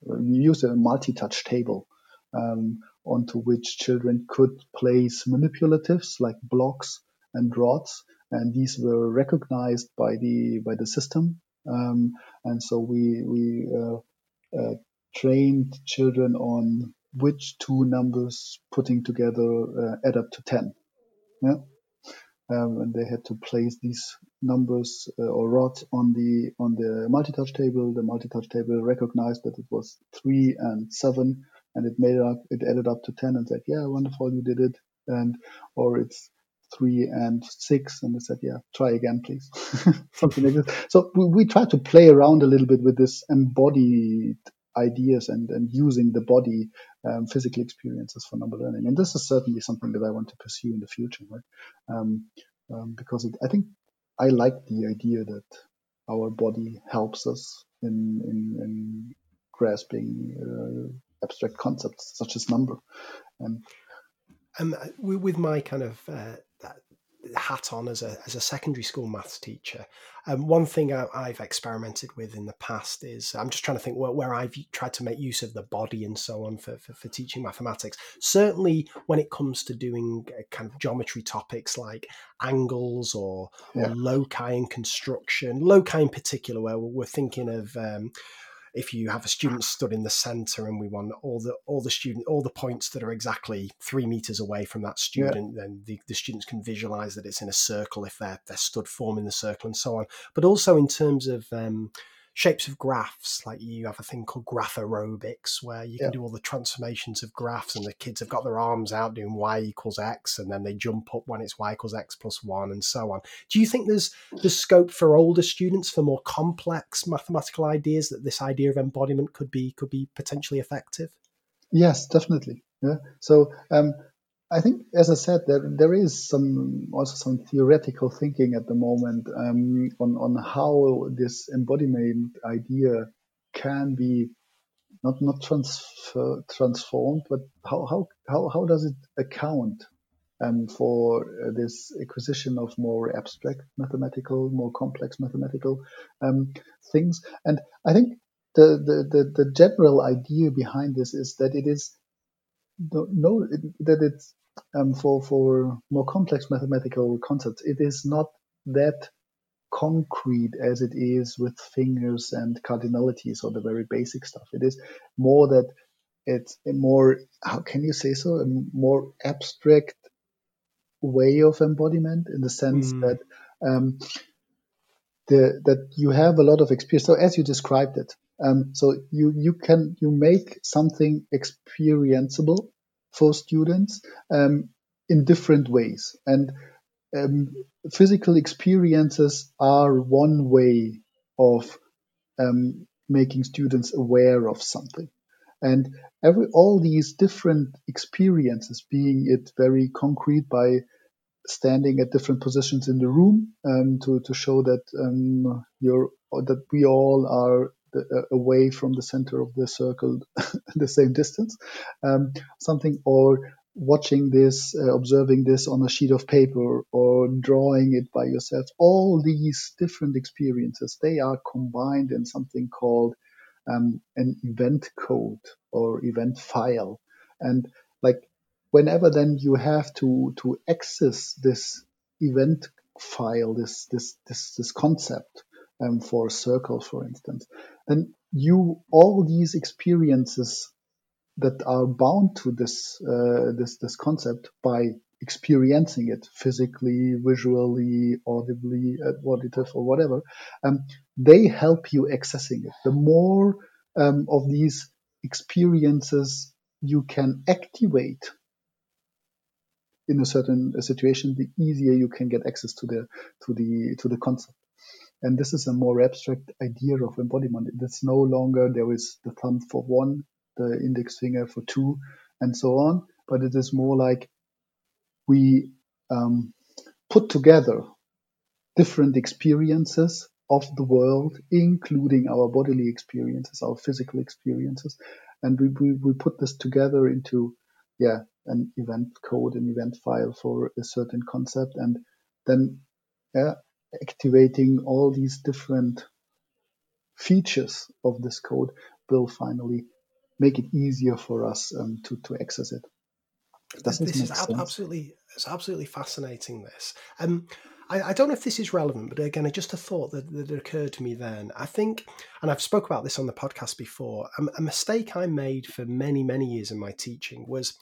we used a multi-touch table um, onto which children could place manipulatives like blocks and rods, and these were recognized by the by the system. Um, and so we we uh, uh, trained children on which two numbers putting together uh, add up to 10. Yeah. um, and they had to place these numbers uh, or rods on the on the multi-touch table. The multi-touch table recognized that it was three and seven, and it made up it added up to ten and said, "Yeah, wonderful, you did it." And or it's three and six, and they said, "Yeah, try again, please." Something like this. So we, we try to play around a little bit with this embodied ideas and, and using the body um, physical experiences for number learning. And this is certainly something that I want to pursue in the future, right? Um, um, because it, I think I like the idea that our body helps us in, in, in grasping uh, abstract concepts such as number. And um, with my kind of uh, hat on as a as a secondary school maths teacher. Um, one thing I, have experimented with in the past is I'm just trying to think where, where, I've tried to make use of the body and so on for, for, for teaching mathematics. Certainly, when it comes to doing uh, kind of geometry topics like angles or, yeah. or loci in construction, loci in particular, where we're thinking of um, if you have a student stood in the center and we want all the all the student all the points that are exactly three meters away from that student yeah. then the, the students can visualize that it's in a circle if they're they're stood forming the circle and so on but also in terms of um, shapes of graphs. Like you have a thing called graph aerobics where you can do all the transformations of graphs, and the kids have got their arms out doing y equals x, and then they jump up when it's y equals x plus one, and so on. Do you think there's the scope for older students for more complex mathematical ideas that this idea of embodiment could be could be potentially effective? Yes, definitely. Yeah. So um, I think, as I said, there there is some also some theoretical thinking at the moment um, on on how this embodiment idea can be not not transfer, transformed, but how how how how does it account um, for uh, this acquisition of more abstract mathematical, more complex mathematical um, things? And I think the, the the the general idea behind this is that it is no, that it's um, for for more complex mathematical concepts. It is not that concrete as it is with fingers and cardinalities or the very basic stuff. It is more that it's a more how can you say so a more abstract way of embodiment in the sense mm. that um, the that you have a lot of experience. So as you described it, um, so you you can you make something experienceable for students um, in different ways. And um, physical experiences are one way of um, making students aware of something. And every all these different experiences, being it very concrete by standing at different positions in the room um, to, to show that um, you're that we all are the, uh, away from the center of the circle the same distance. Um, something or watching this uh, observing this on a sheet of paper or drawing it by yourself. All these different experiences they are combined in something called um, an event code or event file. And like whenever then you have to to access this event file this this this this concept um, for a circle, for instance, then you all these experiences that are bound to this uh, this this concept by experiencing it physically, visually, audibly, auditive, or whatever, um, they help you accessing it. The more um, of these experiences you can activate in a certain situation, the easier you can get access to the to the to the concept. And this is a more abstract idea of embodiment. It's no longer there is the thumb for one, the index finger for two, and so on, but it is more like we um, put together different experiences of the world, including our bodily experiences, our physical experiences, and we, we, we put this together into yeah an event code, an event file for a certain concept, and then yeah, activating all these different features of this code will finally make it easier for us um, to, to access it. Does this, is ab- absolutely it's absolutely fascinating. This um, I, I, don't know if this is relevant, but again, just a thought that, that occurred to me then. I think, and I've spoke about this on the podcast before. A mistake I made for many many years in my teaching was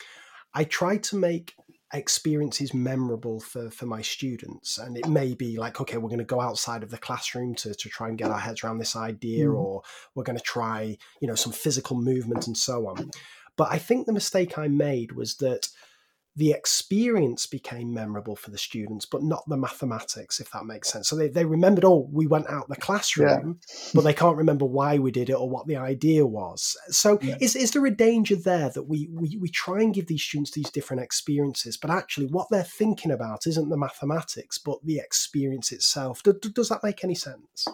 I try to make experiences memorable for for my students and it may be like okay we're going to go outside of the classroom to, to try and get our heads around this idea mm. or we're going to try you know some physical movement and so on but i think the mistake i made was that the experience became memorable for the students, but not the mathematics, if that makes sense. So they, they remembered, oh, we went out the classroom, yeah. but they can't remember why we did it or what the idea was. So yeah. is, is there a danger there that we, we, we try and give these students these different experiences, but actually what they're thinking about isn't the mathematics, but the experience itself? Does, does that make any sense?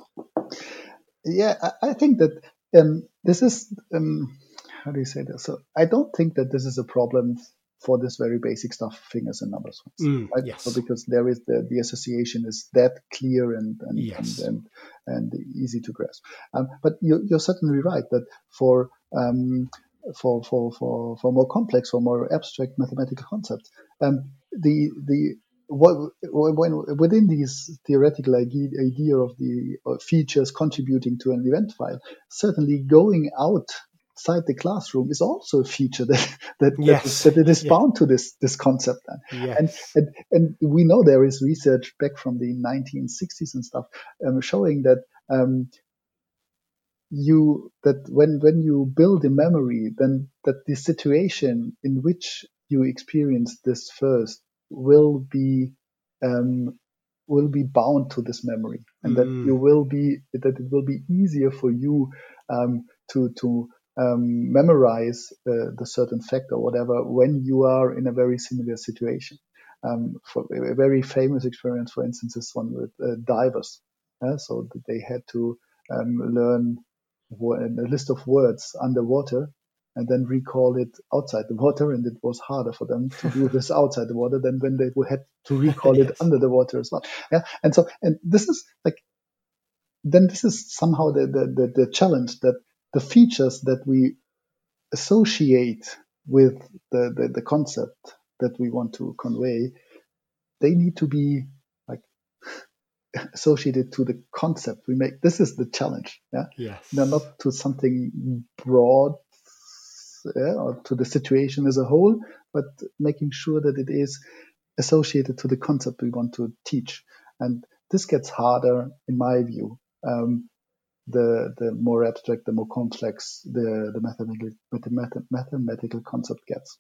Yeah, I, I think that um, this is. Um, how do you say this? So I don't think that this is a problem for this very basic stuff, fingers and numbers. Mm, right? yes. So because there is the, the association is that clear and and, yes. and, and, and, easy to grasp. Um, but you're, you're, certainly right that for um, for, for, for, for more complex or more abstract mathematical concepts, um, the the what, when within these theoretical idea, idea of the features contributing to an event file, certainly going out outside the classroom is also a feature that that, yes. that, that it is bound to this this concept. Yes. And, and and we know there is research back from the 1960s and stuff um, showing that um, you that when when you build a memory, then that the situation in which you experience this first will be um, will be bound to this memory, and mm. that you will be that it will be easier for you um, to to um, memorize uh, the certain fact or whatever when you are in a very similar situation. Um, for a very famous experience, for instance, is one with uh, divers. Uh, so they had to um, learn a list of words underwater and then recall it outside the water. And it was harder for them to do this outside the water than when they had to recall yes. it under the water as well. Yeah. And so, and this is like, then this is somehow the, the, the, the challenge that the features that we associate with the, the, the concept that we want to convey, they need to be like associated to the concept we make. This is the challenge. Yeah. Yes. They're not to something broad yeah, or to the situation as a whole, but making sure that it is associated to the concept we want to teach. And this gets harder, in my view, um, the the more abstract, the more complex the the mathematical mathematical concept gets.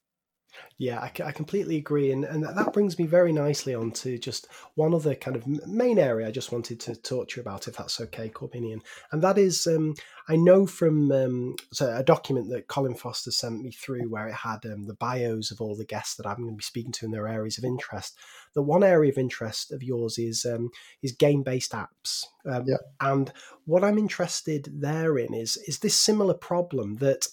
Yeah, I, I completely agree, and and that brings me very nicely on to just one other kind of main area I just wanted to talk to you about, if that's okay, Korbinian, and that is um, I know from um, so a document that Colin Foster sent me through where it had um, the bios of all the guests that I'm going to be speaking to in their areas of interest. The one area of interest of yours is um, is game based apps, um, yeah. and what I'm interested therein is is this similar problem that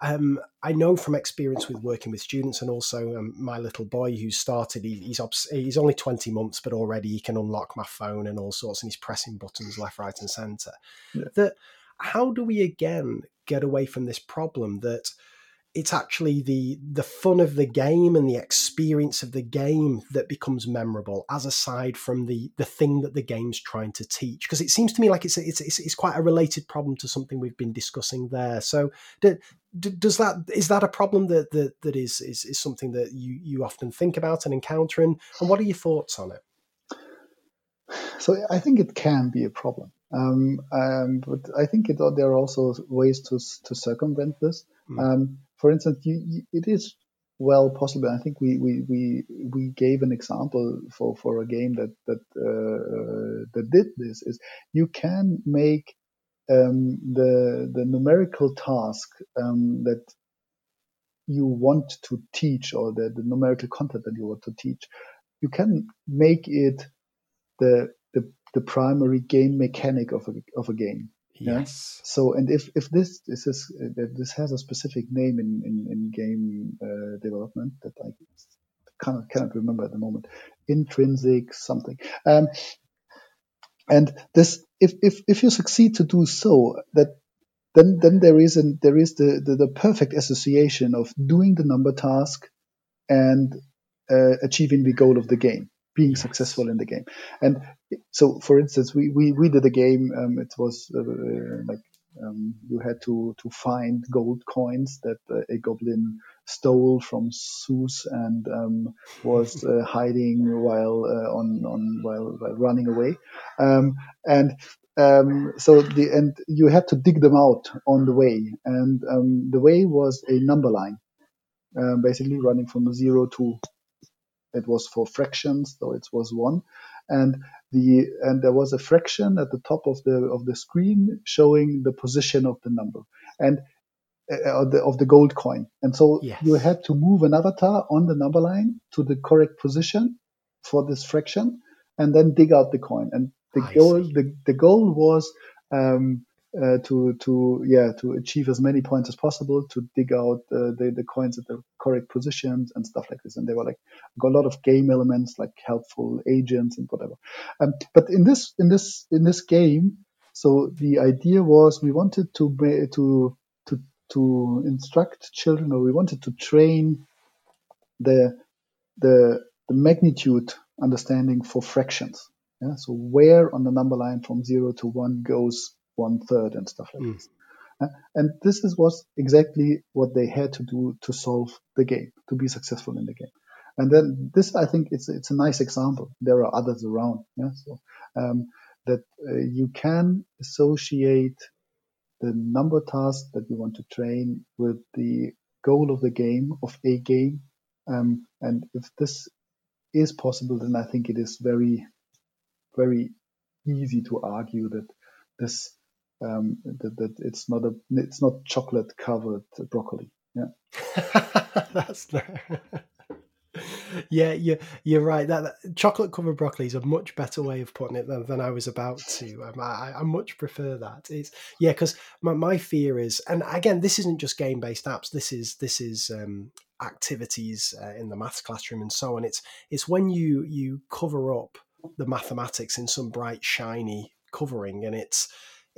um, I know from experience with working with students and also um, my little boy who started. He, he's obs- he's only twenty months, but already he can unlock my phone and all sorts, and he's pressing buttons left, right, and centre. Yeah. That how do we again get away from this problem that it's actually the the fun of the game and the experience of the game that becomes memorable as aside from the the thing that the game's trying to teach. Because it seems to me like it's, it's it's it's, quite a related problem to something we've been discussing there. So do, does that is that a problem that that, that is, is is something that you you often think about and encounter? And, and what are your thoughts on it? So i think it can be a problem. Um, um, but I think it, there are also ways to to circumvent this. Mm. Um, for instance, you, you, it is well possible. I think we, we, we, we gave an example for, for a game that that uh, that did this. Is you can make um, the the numerical task um, that you want to teach or the, the numerical content that you want to teach. You can make it the the, the primary game mechanic of a, of a game. Yes. So, and if, if this this is this has a specific name in in, in game uh, development that I cannot cannot remember at the moment, intrinsic something. Um, and this, if if if you succeed to do so, that then then there is an there is the, the, the perfect association of doing the number task and uh, achieving the goal of the game being successful in the game. And so, for instance, we, we, we did a game. Um, it was uh, like um, you had to to find gold coins that uh, a goblin stole from Zeus and um, was uh, hiding while uh, on on while, while running away, um, and um, so the and you had to dig them out on the way, and um, the way was a number line, um, basically running from zero to it was for fractions, so it was one, and the and there was a fraction at the top of the of the screen showing the position of the number and uh, of, the, of the gold coin, and so Yes. you had to move an avatar on the number line to the correct position for this fraction, and then dig out the coin. And the I goal see. the, the goal was um, uh, to to yeah to achieve as many points as possible to dig out uh, the the coins at the correct positions and stuff like this. And they were like got a lot of game elements like helpful agents and whatever. Um, but in this in this in this game, so the idea was we wanted to to to to instruct children, or we wanted to train the the the magnitude understanding for fractions. Yeah, so where on the number line from zero to one goes one third and stuff like Mm. this. Uh, and this is was exactly what they had to do to solve the game, to be successful in the game. And then this, I think, it's it's a nice example. There are others around, yeah. So um, that uh, you can associate the number task that you want to train with the goal of the game of a game. Um, and if this is possible, then I think it is very, very easy to argue that this um, that, that it's not a it's not chocolate covered broccoli. Yeah. That's the... yeah, you're you're right. That, that chocolate covered broccoli is a much better way of putting it than, than I was about to. Um, I, I much prefer that. It's yeah, because my, my fear is, and again, this isn't just game based apps. This is this is um, activities uh, in the maths classroom and so on. It's it's when you you cover up the mathematics in some bright shiny covering, and it's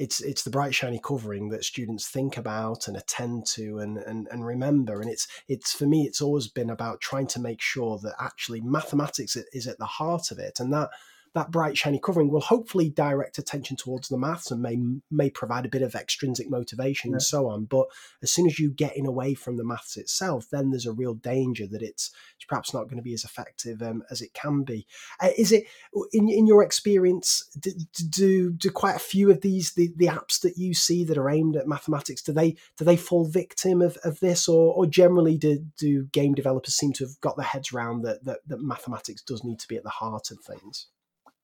it's it's the bright shiny covering that students think about and attend to and, and and remember. And it's it's for me it's always been about trying to make sure that actually mathematics is at the heart of it. And that that bright shiny covering will hopefully direct attention towards the maths and may may provide a bit of extrinsic motivation Yeah. and so on. But as soon as you get in away from the maths itself then there's a real danger that it's it's perhaps not going to be as effective um, as it can be. Uh, is it in in your experience do, do do quite a few of these the, the apps that you see that are aimed at mathematics do they do they fall victim of, of this? Or or generally do do game developers seem to have got their heads around that that, that mathematics does need to be at the heart of things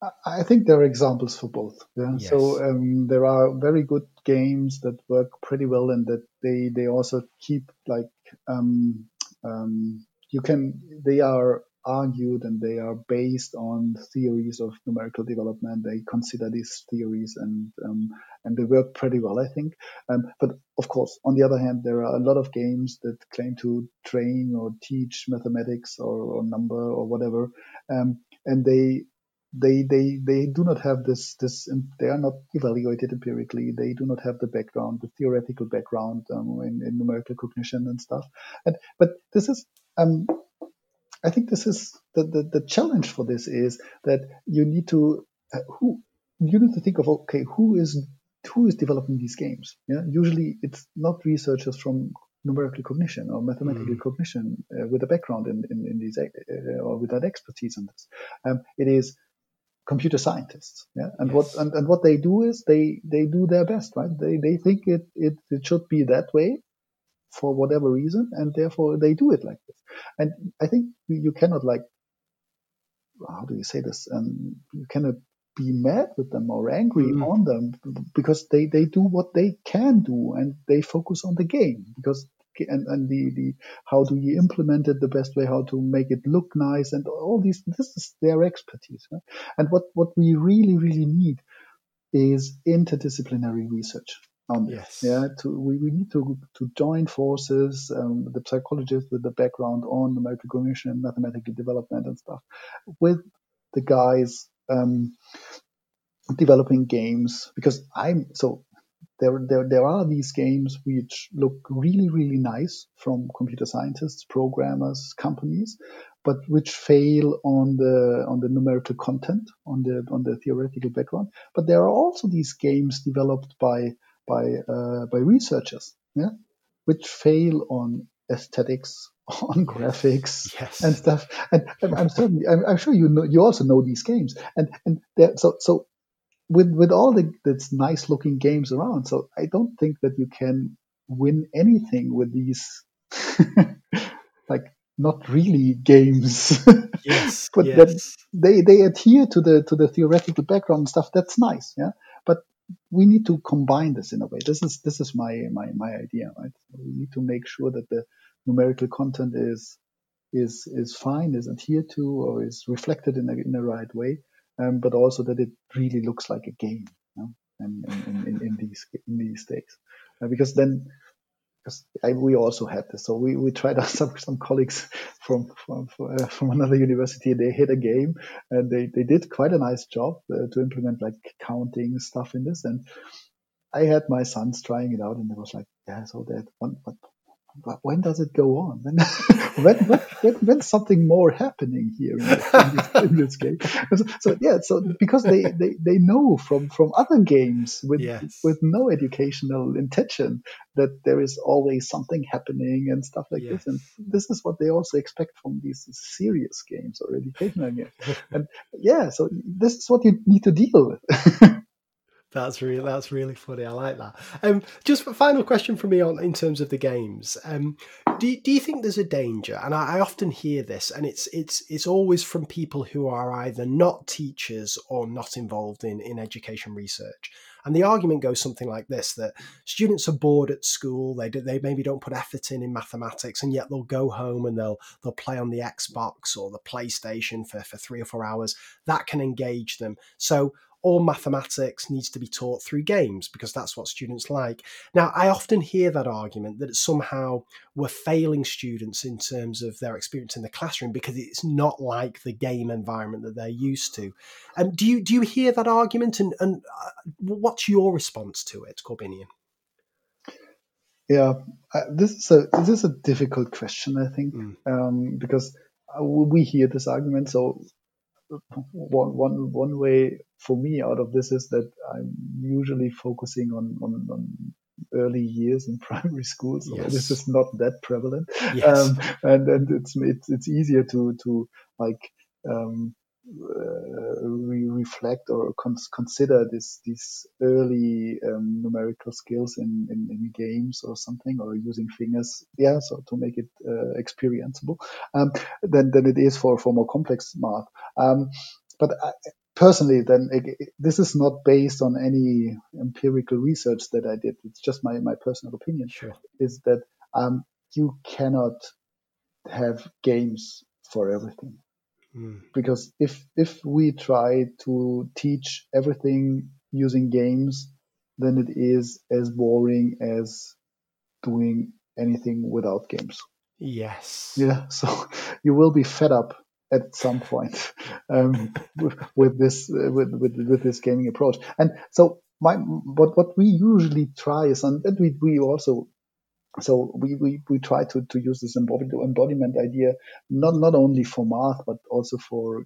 I- I think there are examples for both. Yeah. Yes. So um, there are very good games that work pretty well, and that they they also keep like um, um, you can they are argued and they are based on theories of numerical development. They consider these theories and um, and they work pretty well, I think. Um, but of course, on the other hand, there are a lot of games that claim to train or teach mathematics or, or number or whatever, um, and they they they they do not have this this they are not evaluated empirically. They do not have the background the theoretical background um, in, in numerical cognition and stuff. And but this is um i think this is the, the the challenge for this is that you need to uh, who you need to think of okay who is who is developing these games? Yeah usually it's not researchers from numerical cognition or mathematical Mm. cognition uh, with a background in, in, in these uh, or with that expertise in this. Um, it is computer scientists yeah? And what and, and what they do is they they do their best right? They they think it it, it should be that way for whatever reason and therefore they do it like this. And i think you, you cannot like how do you say this? Um, you cannot be mad with them or angry Mm. on them because they they do what they can do and they focus on the game because and, and the, the how do you implement it the best way how to make it look nice and all these this is their expertise right? and what what we really really need is interdisciplinary research on this Yes. yeah to we, we need to to join forces um, the psychologists with the background on numerical cognition and mathematical development and stuff with the guys um, developing games because i'm so there, there, there are these games which look really, really nice from computer scientists, programmers, companies, but which fail on the on the numerical content, on the on the theoretical background. But there are also these games developed by by uh, by researchers, yeah, which fail on aesthetics, on graphics Yes. and stuff. And, and I'm certain, I'm, I'm sure you know, you also know these games. And and there- so so with with all the that's nice looking games around, so I don't think that you can win anything with these like not really games. yes. but yes. then they they adhere to the to the theoretical background and stuff. That's nice, yeah. But we need to combine this in a way. This is this is my my my idea, right? We need to make sure that the numerical content is is is fine, is adhered to, or is reflected in a in the right way, um, but also that it really looks like a game, you know, in, these in these days, uh, because then. Because I, we also had this, so we, we tried out some some colleagues from from uh, from another university. They hit a game, and they, they did quite a nice job uh, to implement like counting stuff in this. And I had my sons trying it out, and they was like, "Yeah, so that one, when does it go on? When when, when, when something more happening here in this, in this, game?" So, so yeah, so because they, they, they know from from other games with Yes. with no educational intention that there is always something happening and stuff like this, and this is what they also expect from these serious games or educational games. And yeah, so this is what you need to deal with. That's really that's really funny. I like that. Um, just a final question for me on in terms of the games. Um, do do you think there's a danger? And I, I often hear this, and it's it's it's always from people who are either not teachers or not involved in in education research. And the argument goes something like this: that students are bored at school, they do, they maybe don't put effort in in mathematics, and yet they'll go home and they'll they'll play on the Xbox or the PlayStation for for three or four hours. That can engage them. So all mathematics needs to be taught through games because that's what students like. Now, I often hear that argument that it's somehow we're failing students in terms of their experience in the classroom because it's not like the game environment that they're used to. Um, do you do you hear that argument, and, and uh, what's your response to it, Korbinian? Yeah, uh, this is a this is a difficult question, I think, Mm. um, because uh, we hear this argument. So one one one way for me out of this is that I'm usually focusing on on, on early years in primary school, so Yes. this is not that prevalent, Yes. um, and and it's it's it's easier to to like um, re- reflect or cons- consider this these early um, numerical skills in, in, in games or something or using fingers yeah so to make it uh, experienceable. Um, than than it is for for more complex math. Um, but I, personally then this is not based on any empirical research that I did. It's just my my personal opinion. Sure. is that um, you cannot have games for everything Mm. because if if we try to teach everything using games then it is as boring as doing anything without games Yes. yeah so you will be fed up at some point um, with, with this uh, with, with with this gaming approach and so my what what we usually try is and that we we also so we, we, we try to, to use this embodiment idea not not only for math but also for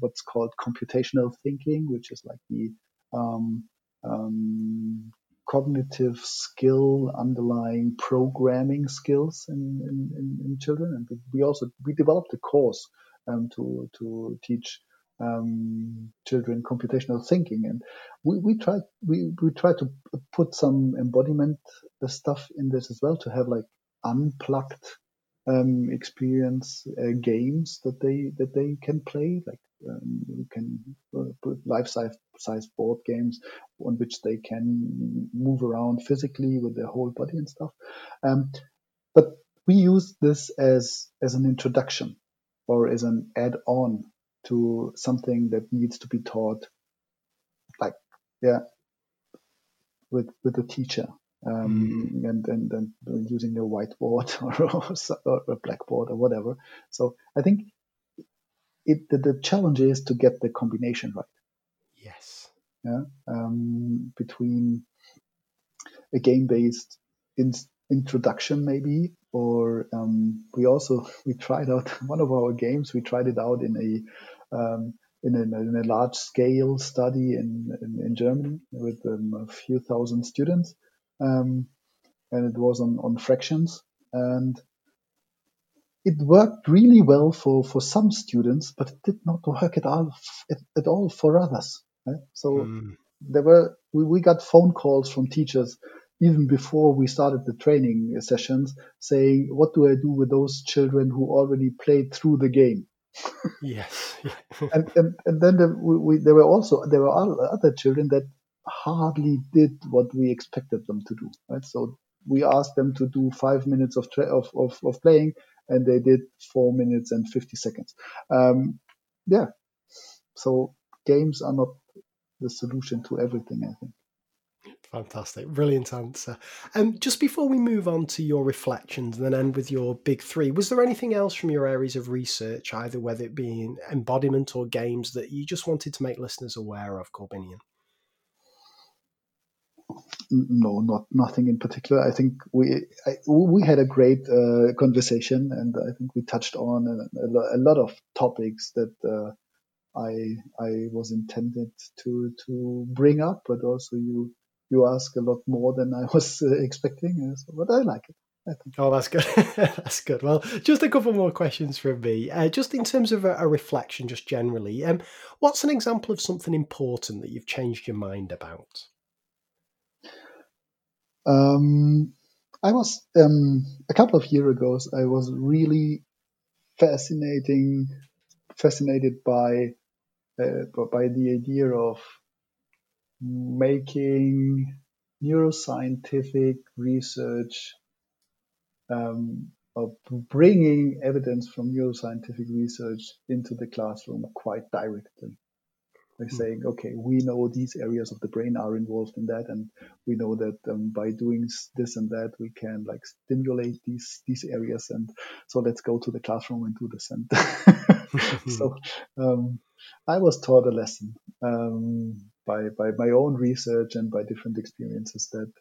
what's called computational thinking, which is like the um, um, cognitive skill underlying programming skills in, in, in, children. And we also we developed a course um, to to teach um, children computational thinking, and we, we try we, we try to put some embodiment stuff in this as well to have like unplugged um, experience uh, games that they that they can play. Like um, you can put life size size board games on which they can move around physically with their whole body and stuff. Um, but we use this as as an introduction or as an add-on to something that needs to be taught like yeah with with a teacher um, and, and and using a whiteboard or, or, a blackboard or whatever. So I think it the, the challenge is to get the combination right Yes. yeah, um, between a game-based in, introduction maybe or um, we also we tried out one of our games we tried it out in a um, in, a, in a large scale study in, in, in Germany with um, a few thousand students um, and it was on, on fractions. And it worked really well for, for some students, but it did not work at all at, at all for others. Right? So mm. there were we, we got phone calls from teachers even before we started the training sessions saying, "What do I do with those children who already played through the game?" Yes, and, and and then the, we, we, there were also there were other children that hardly did what we expected them to do. Right, so we asked them to do five minutes of, tra- of, of, of playing, and they did four minutes and 50 seconds. Um, yeah. So games are not the solution to everything, I think. Fantastic, brilliant answer. Um, just before we move on to your reflections and then end with your big three, was there anything else from your areas of research, either whether it be in embodiment or games, that you just wanted to make listeners aware of, Korbinian? no, not nothing in particular. I think we I, we had a great uh, conversation, and I think we touched on a, a lot of topics that uh, I I was intended to to bring up, but also you you ask a lot more than I was uh, expecting. So, but I like it. Oh, that's good. that's good. Well, just a couple more questions from me. Uh, just in terms of a, a reflection, just generally, um, what's an example of something important that you've changed your mind about? Um, I was um, a couple of years ago. I was really fascinating, fascinated by uh, by the idea of making neuroscientific research um, of bringing evidence from neuroscientific research into the classroom quite directly by mm. saying, okay, we know these areas of the brain are involved in that, and we know that um, by doing this and that, we can like stimulate these these areas, and so let's go to the classroom and do this. And so um, I was taught a lesson um, by by my own research and by different experiences that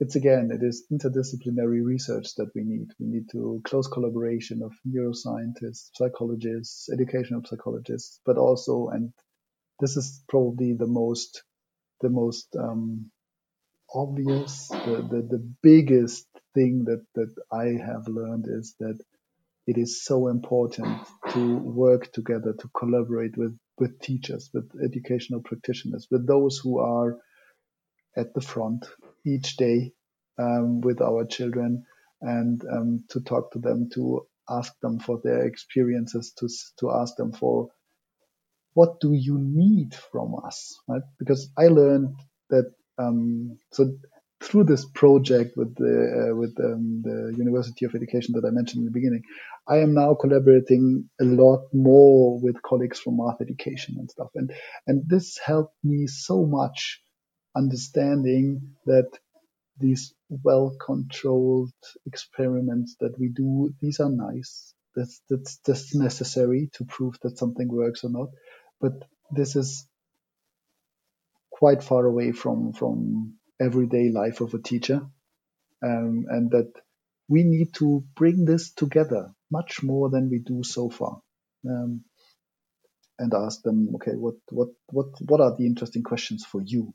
it's again, it is interdisciplinary research that we need. We need to close collaboration of neuroscientists, psychologists, educational psychologists, but also, and this is probably the most, the most um, obvious, the, the, the biggest thing that, that I have learned is that it is so important to work together, to collaborate with, with teachers, with educational practitioners, with those who are at the front each day um, with our children and um, to talk to them, to ask them for their experiences, to to ask them for what do you need from us, right? Because I learned that um, so through this project with the uh, with um, the University of Education that I mentioned in the beginning, I am now collaborating a lot more with colleagues from math education and stuff, and and this helped me so much understanding that these well controlled experiments that we do, these are nice. That's, that's, that's necessary to prove that something works or not. But this is quite far away from, from everyday life of a teacher. Um, and that we need to bring this together much more than we do so far. Um, and ask them, okay, what, what, what, what are the interesting questions for you?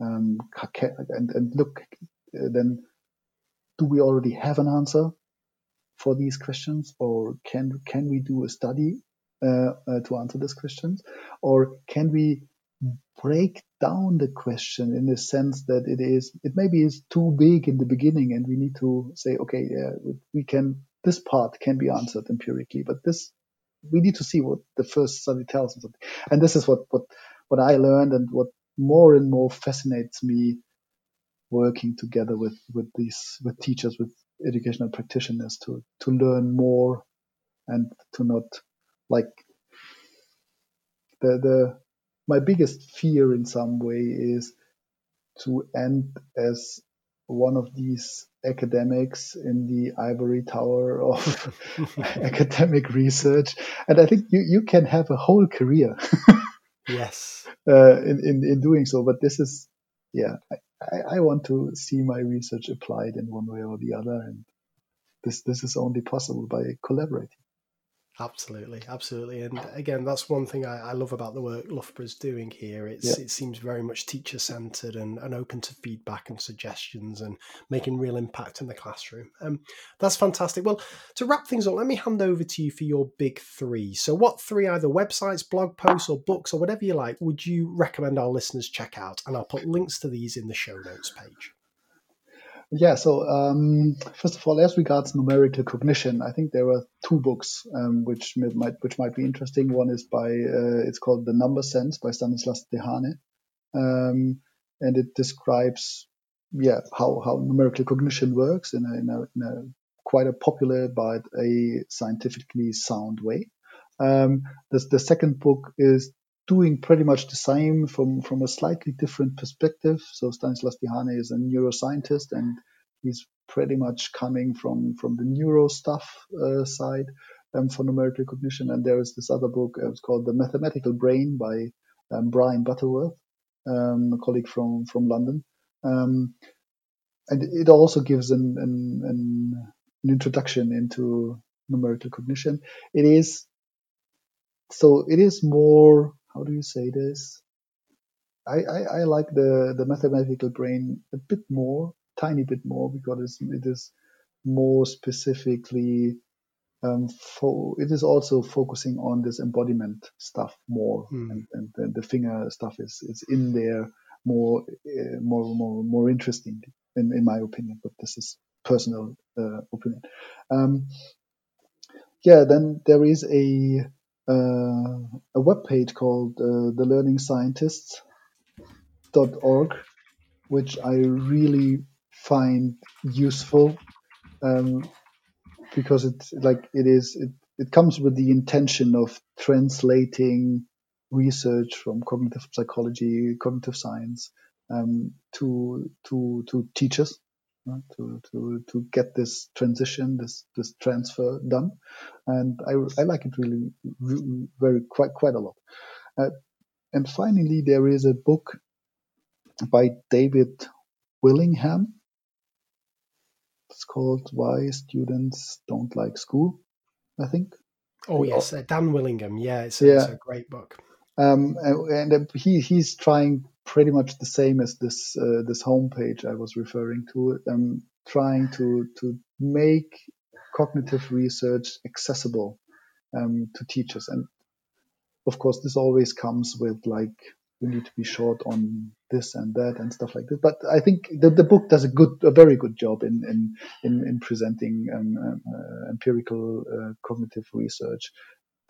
Um, and, and look, uh, then do we already have an answer for these questions, or can can we do a study uh, uh, to answer these questions, or can we break down the question in the sense that it is it maybe is too big in the beginning, and we need to say, okay, yeah, we can this part can be answered empirically, but this we need to see what the first study tells us. And this is what what what I learned, and what more and more fascinates me working together with with these with teachers with educational practitioners to to learn more and to not like the the my biggest fear in some way is to end as one of these academics in the ivory tower of academic research. And i think you, you can have a whole career yes. uh, in, in in doing so. But this is yeah I, I, I want to see my research applied in one way or the other, and this this is only possible by collaborating. Absolutely, absolutely, and again, that's one thing I, I love about the work Loughborough's doing here. It's yeah. it seems very much teacher centered and, and open to feedback and suggestions and making real impact in the classroom. Um, that's fantastic. Well, to wrap things up, let me hand over to you for your big three. So, what three either websites, blog posts, or books, or whatever you like, would you recommend our listeners check out? And I'll put links to these in the show notes page. Yeah, so um, first of all, as regards numerical cognition, I think there are two books um, which might which might be interesting. One is by uh, it's called The Number Sense by Stanislas Dehaene, um, and it describes yeah how how numerical cognition works in a, in a, in a quite a popular but a scientifically sound way. Um, the, the second book is doing pretty much the same from, from a slightly different perspective. So Stanislas Dehaene is a neuroscientist and he's pretty much coming from, from the neuro stuff uh, side um, for numerical cognition. And there is this other book, uh, it's called The Mathematical Brain by um, Brian Butterworth, um, a colleague from, from London. Um, and it also gives an, an, an, an introduction into numerical cognition. It is so it is more how do you say this? I, I, I like the, the mathematical brain a bit more, tiny bit more, because it is more specifically um, fo- it is also focusing on this embodiment stuff more, mm. and, and the, the, finger stuff is, is in there more uh, more more more interesting in, in my opinion. But this is personal uh, opinion. Um, yeah, then there is a a web page called uh, the Learning Scientists.org, which I really find useful um, because it's like it is it, it comes with the intention of translating research from cognitive psychology, cognitive science um, to to to teachers to, to, to get this transition, this, this transfer done. And I, I like it really, really very, quite, quite a lot. Uh, and finally, there is a book by David Willingham. It's called Why Students Don't Like School, I think. Oh, yes, uh, Dan Willingham. Yeah, it's a, yeah. it's a great book. Um, and, and he, he's trying pretty much the same as this uh, this homepage I was referring to. Um, trying to to make cognitive research accessible um, to teachers, and of course, this always comes with like you need to be short on this and that and stuff like this. But I think the, the book does a good, a very good job in in in, in presenting um, uh, empirical uh, cognitive research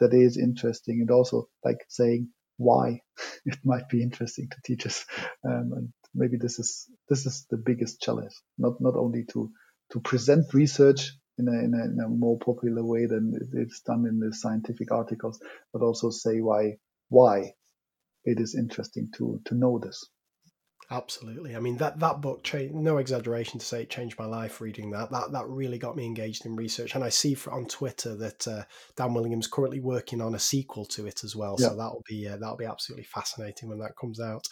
that is interesting and also like saying why it might be interesting to teachers. Um, and maybe this is this is the biggest challenge, not not only to to present research in a, in a, in a more popular way than it's done in the scientific articles, but also say why why it is interesting to to know this. Absolutely. I mean that that book, no exaggeration to say, it changed my life. Reading that, that that really got me engaged in research. And I see on Twitter that uh, Dan Willingham's currently working on a sequel to it as well. Yeah. So that'll be uh, that'll be absolutely fascinating when that comes out.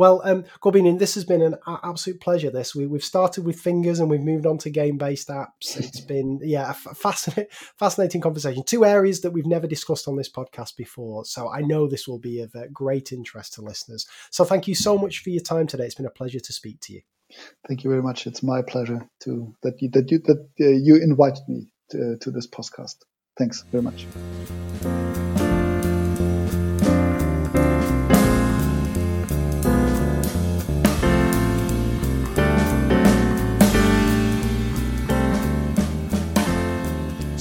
Well, um, Korbinian, this has been an absolute pleasure. This we, we've started with fingers and we've moved on to game-based apps. It's been yeah, a fascinating, fascinating conversation. Two areas that we've never discussed on this podcast before. So I know this will be of uh, great interest to listeners. So thank you so much for your time today. It's been a pleasure to speak to you. Thank you very much. It's my pleasure to that you that you that uh, you invited me to, to this podcast. Thanks very much.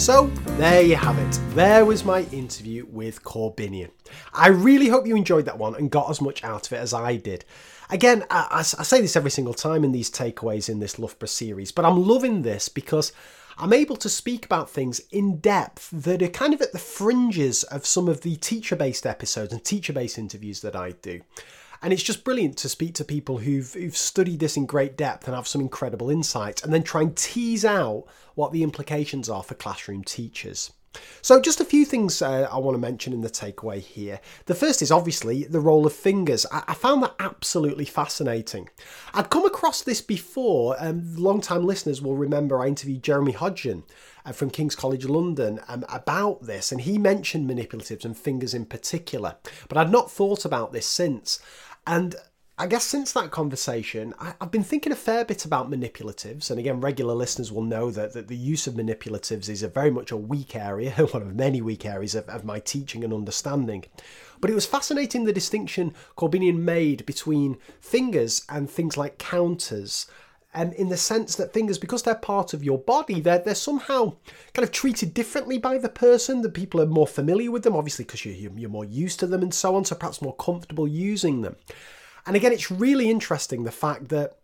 So, there you have it. There was my interview with Korbinian. I really hope you enjoyed that one and got as much out of it as I did. Again, I, I, say this every single time in these takeaways in this Loughborough series, but I'm loving this because I'm able to speak about things in depth that are kind of at the fringes of some of the teacher based episodes and teacher based interviews that I do. And it's just brilliant to speak to people who've, who've studied this in great depth and have some incredible insights, and then try and tease out what the implications are for classroom teachers. So, just a few things uh, I want to mention in the takeaway here. The first is obviously the role of fingers. I, I found that absolutely fascinating. I'd come across this before. Um, long-time listeners will remember I interviewed Jeremy Hodgen uh, from King's College London um, about this, and he mentioned manipulatives and fingers in particular. But I'd not thought about this since. And I guess since that conversation, I, have been thinking a fair bit about manipulatives. And again, regular listeners will know that, that the use of manipulatives is a very much a weak area, one of many weak areas of, of my teaching and understanding. But it was fascinating the distinction Korbinian made between fingers and things like counters. And in the sense that fingers, because they're part of your body, they're, they're somehow kind of treated differently by the person. The people are more familiar with them, obviously, because you're, you're more used to them and so on, so perhaps more comfortable using them. And again, it's really interesting the fact that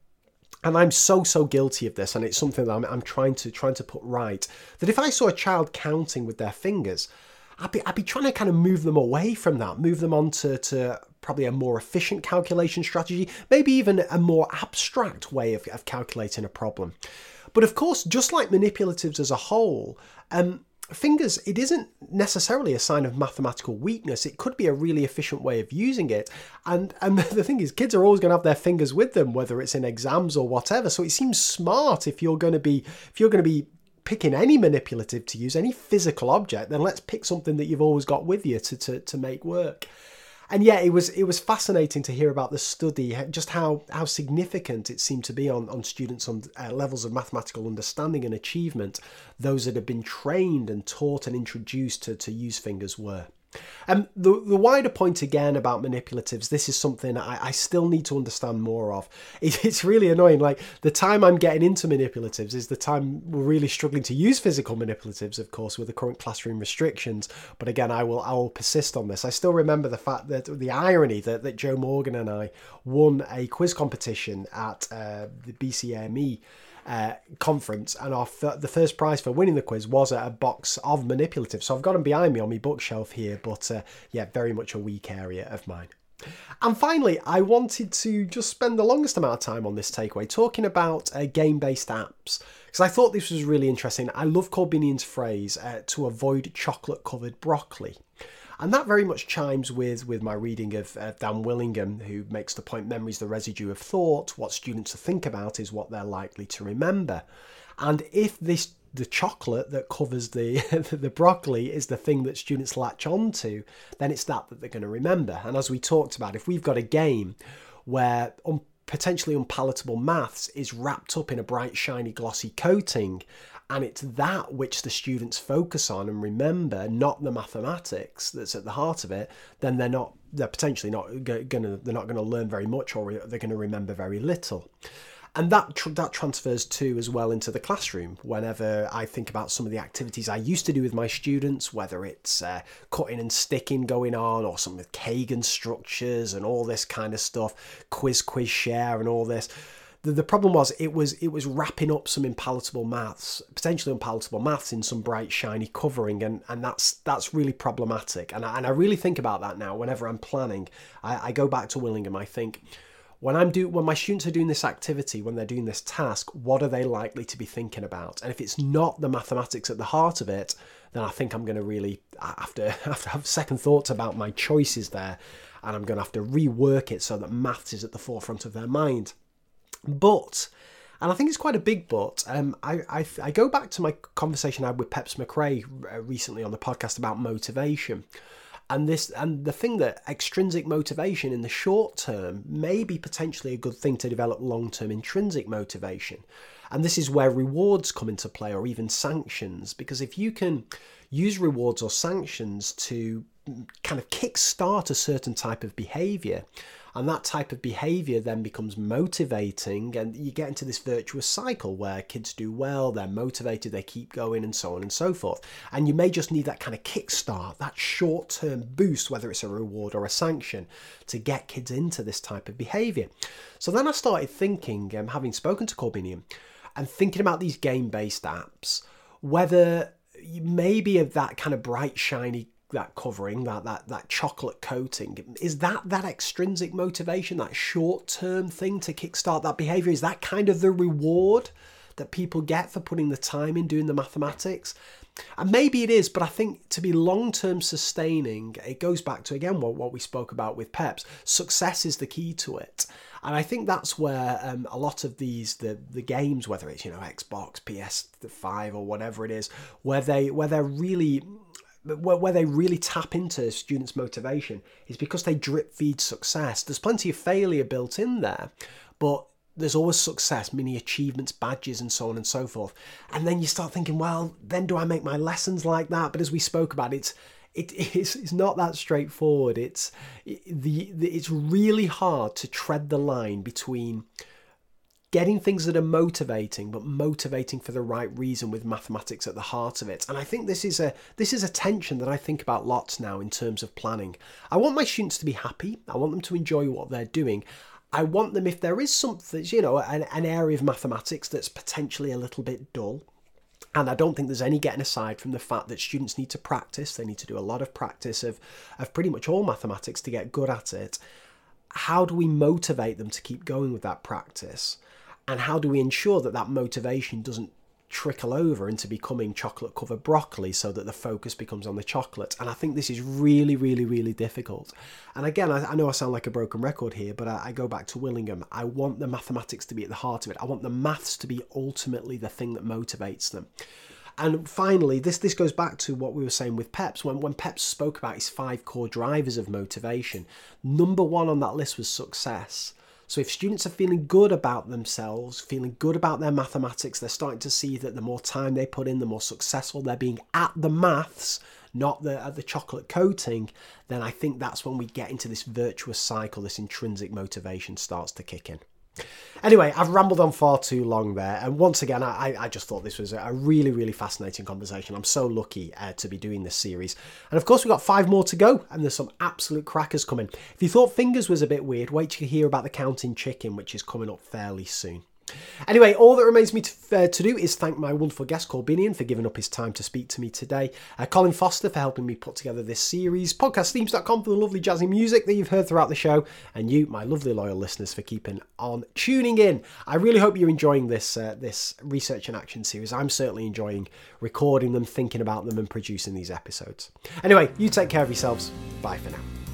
and I'm so so guilty of this, and it's something that I'm, I'm, trying to trying to put right. That if I saw a child counting with their fingers, I'd be I'd be trying to kind of move them away from that, move them on to, to probably a more efficient calculation strategy, maybe even a more abstract way of, of calculating a problem. But of course, just like manipulatives as a whole, um, fingers, it isn't necessarily a sign of mathematical weakness. It could be a really efficient way of using it. And and the thing is, kids are always going to have their fingers with them, whether it's in exams or whatever. So it seems smart if you're going to be if you're going to be picking any manipulative to use any physical object, then let's pick something that you've always got with you to to, to make work and yeah, it was it was fascinating to hear about the study, just how how significant it seemed to be on on students on uh, levels of mathematical understanding and achievement. Those that had been trained and taught and introduced to to use fingers were. Um, the, the wider point again about manipulatives, this is something I, I still need to understand more of. It, it's really annoying. Like the time I'm getting into manipulatives is the time we're really struggling to use physical manipulatives, of course, with the current classroom restrictions. But again, I will I will persist on this. I still remember the fact that the irony that, that Joe Morgan and I won a quiz competition at uh, the BCME uh, conference, and our f- the first prize for winning the quiz was a box of manipulative. So I've got them behind me on my bookshelf here, but uh, yeah, very much a weak area of mine. And finally, I wanted to just spend the longest amount of time on this takeaway talking about uh, game based apps because I thought this was really interesting. I love Korbinian's phrase uh, to avoid chocolate covered broccoli. And that very much chimes with, with my reading of uh, Dan Willingham, who makes the point memory's the residue of thought. What students think about is what they're likely to remember. And if this the chocolate that covers the the broccoli is the thing that students latch onto, then it's that that they're going to remember. And as we talked about, if we've got a game where un- potentially unpalatable maths is wrapped up in a bright, shiny, glossy coating, and it's that which the students focus on and remember, not the mathematics that's at the heart of it, then they're not they're potentially not gonna they're not going to learn very much or they're going to remember very little and that tr- that transfers too as well into the classroom. Whenever I think about some of the activities I used to do with my students, whether it's uh, cutting and sticking going on, or some Kagan structures and all this kind of stuff, quiz, quiz, share, and all this the, the problem was it was it was wrapping up some impalatable maths, potentially unpalatable maths in some bright shiny covering, and and that's that's really problematic. And I, and I really think about that now. Whenever I'm planning, I, I go back to Willingham. I think when I'm do when my students are doing this activity, when they're doing this task, what are they likely to be thinking about? And if it's not the mathematics at the heart of it, then I think I'm going to really have to have to have second thoughts about my choices there, and I'm going to have to rework it so that maths is at the forefront of their mind. But, and I think it's quite a big but, um, I, I, I go back to my conversation I had with Peps Mccrea uh, recently on the podcast about motivation. And this and the thing that extrinsic motivation in the short term may be potentially a good thing to develop long-term intrinsic motivation. And this is where rewards come into play or even sanctions. Because if you can use rewards or sanctions to kind of kickstart a certain type of behavior, and that type of behavior then becomes motivating, and you get into this virtuous cycle where kids do well, they're motivated, they keep going, and so on and so forth. And you may just need that kind of kickstart, that short term boost, whether it's a reward or a sanction, to get kids into this type of behavior. So then I started thinking, um, having spoken to Korbinian, and thinking about these game based apps, whether maybe of that kind of bright, shiny that covering, that that that chocolate coating, is that that extrinsic motivation, that short term thing to kickstart that behavior? Is that kind of the reward that people get for putting the time in doing the mathematics? And maybe it is, but I think to be long term sustaining, it goes back to again what, what we spoke about with Peps. Success is the key to it. And I think that's where um, a lot of these the the games, whether it's you know Xbox, PS5 or whatever it is, where they where they're really where, where they really tap into students' motivation is because they drip feed success. There's plenty of failure built in there, but there's always success, many achievements, badges, and so on and so forth. And then you start thinking, well, then do I make my lessons like that? But as we spoke about, it's it is it's not that straightforward. It's the, the it's really hard to tread the line between getting things that are motivating but motivating for the right reason with mathematics at the heart of it and i think this is a this is a tension that i think about lots now in terms of planning i want my students to be happy i want them to enjoy what they're doing I want them, if there is something, you know, an, an area of mathematics that's potentially a little bit dull, and I don't think there's any getting aside from the fact that students need to practice. They need to do a lot of practice of, of pretty much all mathematics to get good at it. How do we motivate them to keep going with that practice? And how do we ensure that that motivation doesn't trickle over into becoming chocolate covered broccoli so that the focus becomes on the chocolate. And I think this is really, really, really difficult. And again, I, I know I sound like a broken record here, but I, I go back to Willingham. I want the mathematics to be at the heart of it. I want the maths to be ultimately the thing that motivates them. And finally, this this goes back to what we were saying with Peps. When when Peps spoke about his five core drivers of motivation, number one on that list was success. So if students are feeling good about themselves, feeling good about their mathematics, they're starting to see that the more time they put in, the more successful they're being at the maths, not the at the chocolate coating, then I think that's when we get into this virtuous cycle, this intrinsic motivation starts to kick in. Anyway, I've rambled on far too long there. And once again, I, I just thought this was a really, really fascinating conversation. I'm so lucky uh, to be doing this series. And of course, we've got five more to go, and there's some absolute crackers coming. If you thought fingers was a bit weird, wait till you hear about the counting chicken, which is coming up fairly soon. Anyway, all that remains me to, uh, to, do is thank my wonderful guest Korbinian for giving up his time to speak to me today, uh, Colin Foster for helping me put together this series, podcastthemes.com for the lovely jazzy music that you've heard throughout the show, and you, my lovely loyal listeners, for keeping on tuning in. I really hope you're enjoying this uh, this research and action series. I'm certainly enjoying recording them, thinking about them, and producing these episodes. Anyway, you take care of yourselves. Bye for now.